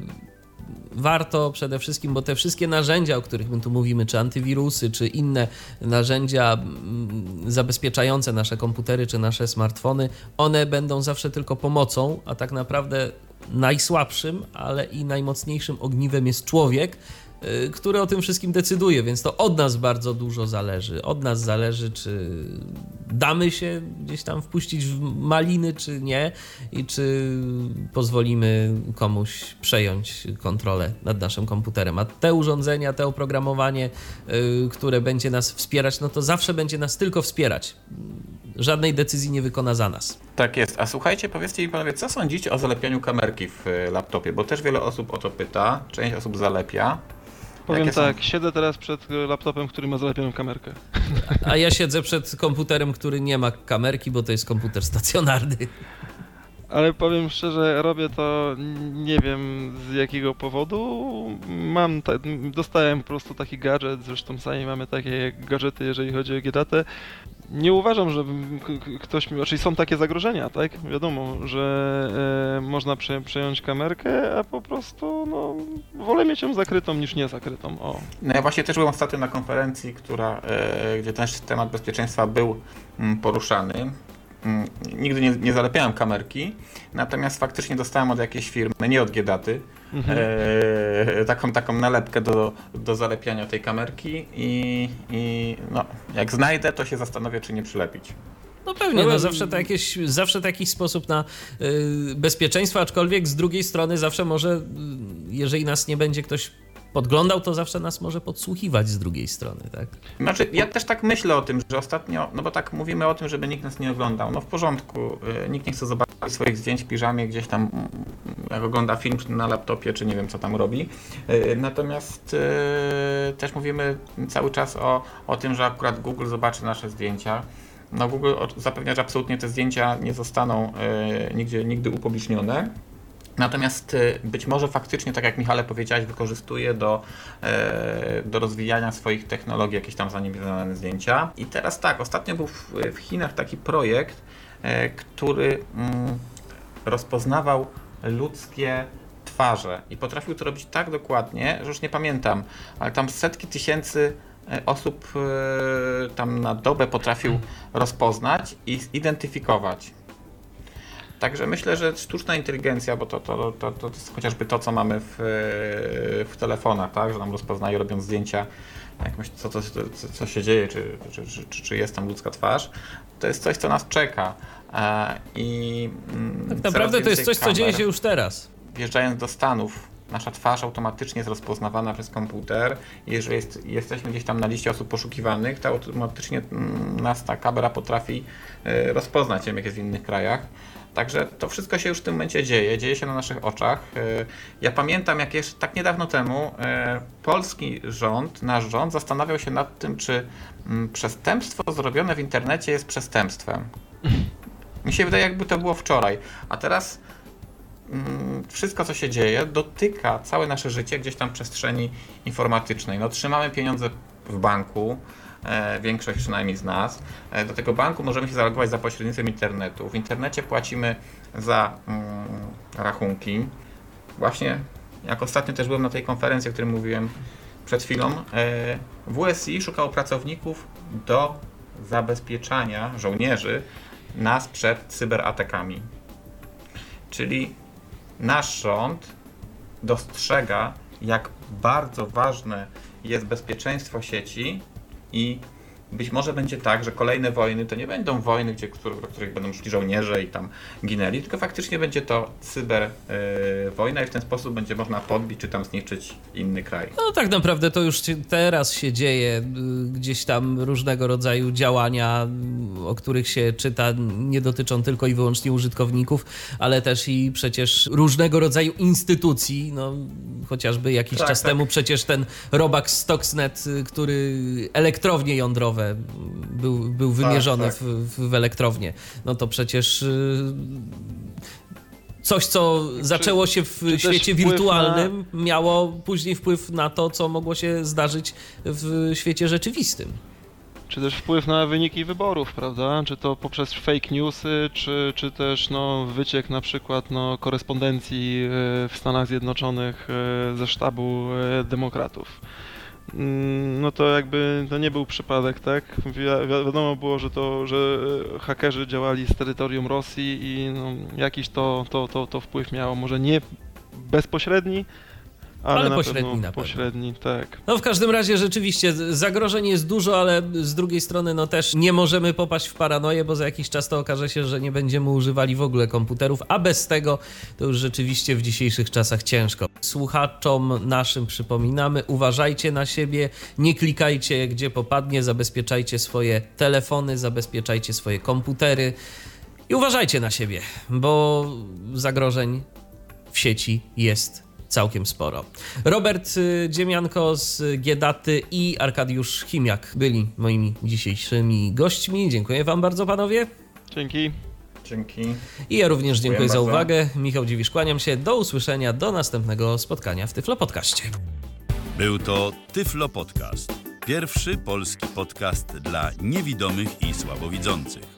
S1: warto przede wszystkim, bo te wszystkie narzędzia, o których my tu mówimy, czy antywirusy, czy inne narzędzia mm, zabezpieczające nasze komputery, czy nasze smartfony, one będą zawsze tylko pomocą, a tak naprawdę najsłabszym, ale i najmocniejszym ogniwem jest człowiek, y, który o tym wszystkim decyduje, więc to od nas bardzo dużo zależy. Od nas zależy, czy damy się gdzieś tam wpuścić w maliny, czy nie, i czy pozwolimy komuś przejąć kontrolę nad naszym komputerem. A te urządzenia, te oprogramowanie, y, które będzie nas wspierać, no to zawsze będzie nas tylko wspierać. Żadnej decyzji nie wykona za nas.
S3: Tak jest. A słuchajcie, powiedzcie mi panowie, co sądzicie o zalepianiu kamerki w e, laptopie? Bo też wiele osób o to pyta. Część osób zalepia.
S2: Powiem
S3: Jakie są-
S2: tak, siedzę teraz przed laptopem, który ma zalepioną kamerkę.
S1: A ja siedzę przed komputerem, który nie ma kamerki, bo to jest komputer stacjonarny.
S2: Ale powiem szczerze, robię to nie wiem z jakiego powodu. Mam, ta, dostałem po prostu taki gadżet, zresztą sami mamy takie gadżety, jeżeli chodzi o Giedatę. Nie uważam, że ktoś mi. Czyli są takie zagrożenia, tak? Wiadomo, że e, można prze, przejąć kamerkę, a po prostu no, wolę mieć ją zakrytą niż nie zakrytą. O.
S3: No ja właśnie też byłem ostatnio na konferencji, która, e, gdzie też temat bezpieczeństwa był m, poruszany. Mm, nigdy nie, nie zalepiałem kamerki, natomiast faktycznie dostałem od jakiejś firmy, nie od Giedaty,
S2: Mhm.
S3: e, taką, taką nalepkę do, do zalepiania tej kamerki i, i no, jak znajdę, to się zastanowię, czy nie przylepić.
S1: No pewnie, no zawsze, to jakieś, zawsze to jakiś sposób na y, bezpieczeństwo, aczkolwiek z drugiej strony zawsze może, y, jeżeli nas nie będzie ktoś podglądał, to zawsze nas może podsłuchiwać z drugiej strony, tak?
S3: Znaczy, ja też tak myślę o tym, że ostatnio, no bo tak mówimy o tym, żeby nikt nas nie oglądał. No w porządku, y, nikt nie chce zobaczyć swoich zdjęć w piżamie gdzieś tam, mm, jak ogląda film na laptopie, czy nie wiem co tam robi. Y, Natomiast y, też mówimy cały czas o, o tym, że akurat Google zobaczy nasze zdjęcia. No Google zapewnia, że absolutnie te zdjęcia nie zostaną nigdzie, nigdy upublicznione. Natomiast y, być może faktycznie, tak jak Michale powiedziałeś, wykorzystuje do, e, do rozwijania swoich technologii jakieś tam zanimizowane zdjęcia. I teraz tak, ostatnio był w, w Chinach taki projekt, e, który mm, rozpoznawał ludzkie twarze i potrafił to robić tak dokładnie, że już nie pamiętam, ale tam setki tysięcy e, osób tam na dobę potrafił rozpoznać i zidentyfikować. Także myślę, że sztuczna inteligencja, bo to, to, to, to jest chociażby to, co mamy w, w telefonach, tak? że nam rozpoznaje robiąc zdjęcia, jak myśl, co, co, co, się dzieje, czy, czy, czy, czy, jest tam ludzka twarz, to jest coś, co nas czeka. E, I mm,
S1: Tak naprawdę to jest coś, co dzieje
S3: kamer-
S1: się już teraz.
S3: wjeżdżając do Stanów, nasza twarz automatycznie jest rozpoznawana przez komputer. Jeżeli jest, jesteśmy gdzieś tam na liście osób poszukiwanych, to automatycznie mm, nas ta kamera potrafi e, rozpoznać, jak jest w innych krajach. Także to wszystko się już w tym momencie dzieje, dzieje się na naszych oczach. E, Ja pamiętam, jak jeszcze tak niedawno temu e, polski rząd, nasz rząd zastanawiał się nad tym, czy mm, przestępstwo zrobione w internecie jest przestępstwem. Mi się wydaje, jakby to było wczoraj. A teraz mm, wszystko, co się dzieje, dotyka całe nasze życie gdzieś tam przestrzeni informatycznej. No, trzymamy pieniądze w banku, większość przynajmniej z nas. E, do tego banku możemy się zalogować za pośrednictwem internetu. W internecie płacimy za mm, rachunki. Właśnie, jak ostatnio też byłem na tej konferencji, o której mówiłem przed chwilą, e, WSI szukało pracowników do zabezpieczania żołnierzy nas przed cyberatakami. Czyli nasz rząd dostrzega, jak bardzo ważne jest bezpieczeństwo sieci i być może będzie tak, że kolejne wojny to nie będą wojny, gdzie, w których będą szli żołnierze i tam ginęli, tylko faktycznie będzie to cyber e, wojna i w ten sposób będzie można podbić czy tam zniszczyć inny kraj.
S1: No tak naprawdę to już teraz się dzieje, y, gdzieś tam różnego rodzaju działania, y, o których się czyta, nie dotyczą tylko i wyłącznie użytkowników, ale też i przecież różnego rodzaju instytucji, no chociażby jakiś
S3: Tak,
S1: czas
S3: tak.
S1: temu przecież ten robak Stuxnet, y, który elektrownie jądrowe y, był, był wymierzony
S3: tak.
S1: W, w, w elektrownię, no to przecież y, coś, co zaczęło się w
S2: czy też
S1: świecie wirtualnym, miało później wpływ na to, co mogło się zdarzyć w świecie rzeczywistym.
S2: Czy też wpływ na wyniki wyborów, prawda? Czy to poprzez fake newsy, czy, czy też no, wyciek na przykład no, korespondencji e, w Stanach Zjednoczonych e, ze sztabu demokratów. Mm, No to jakby to nie był przypadek, tak? Wi- wi- wiadomo było, że to, że e, hakerzy działali z terytorium Rosji i no, jakiś to, to, to, to wpływ miało. Może nie bezpośredni, ale,
S1: Ale pośredni na pewno.
S2: pośredni, tak.
S1: No w każdym razie rzeczywiście zagrożeń jest dużo, ale z drugiej strony no też nie możemy popaść w paranoję, bo za jakiś czas to okaże się, że nie będziemy używali w ogóle komputerów, a bez tego to już rzeczywiście w dzisiejszych czasach ciężko. Słuchaczom naszym przypominamy, uważajcie na siebie, nie klikajcie gdzie popadnie, zabezpieczajcie swoje telefony, zabezpieczajcie swoje komputery i uważajcie na siebie, bo zagrożeń w sieci jest całkiem sporo. Robert y, Dziemianko z Giedaty i Arkadiusz Chimiak byli moimi dzisiejszymi gośćmi. Dziękuję Wam bardzo, panowie.
S2: Dzięki.
S3: Dzięki.
S1: I ja również dziękuję
S3: Dziękuję
S1: za
S3: bardzo.
S1: uwagę. Michał Dziwisz, kłaniam się. Do usłyszenia, do następnego spotkania w Tyflo Podcaście.
S4: Był to Tyflo Podcast. Pierwszy polski podcast dla niewidomych i słabowidzących.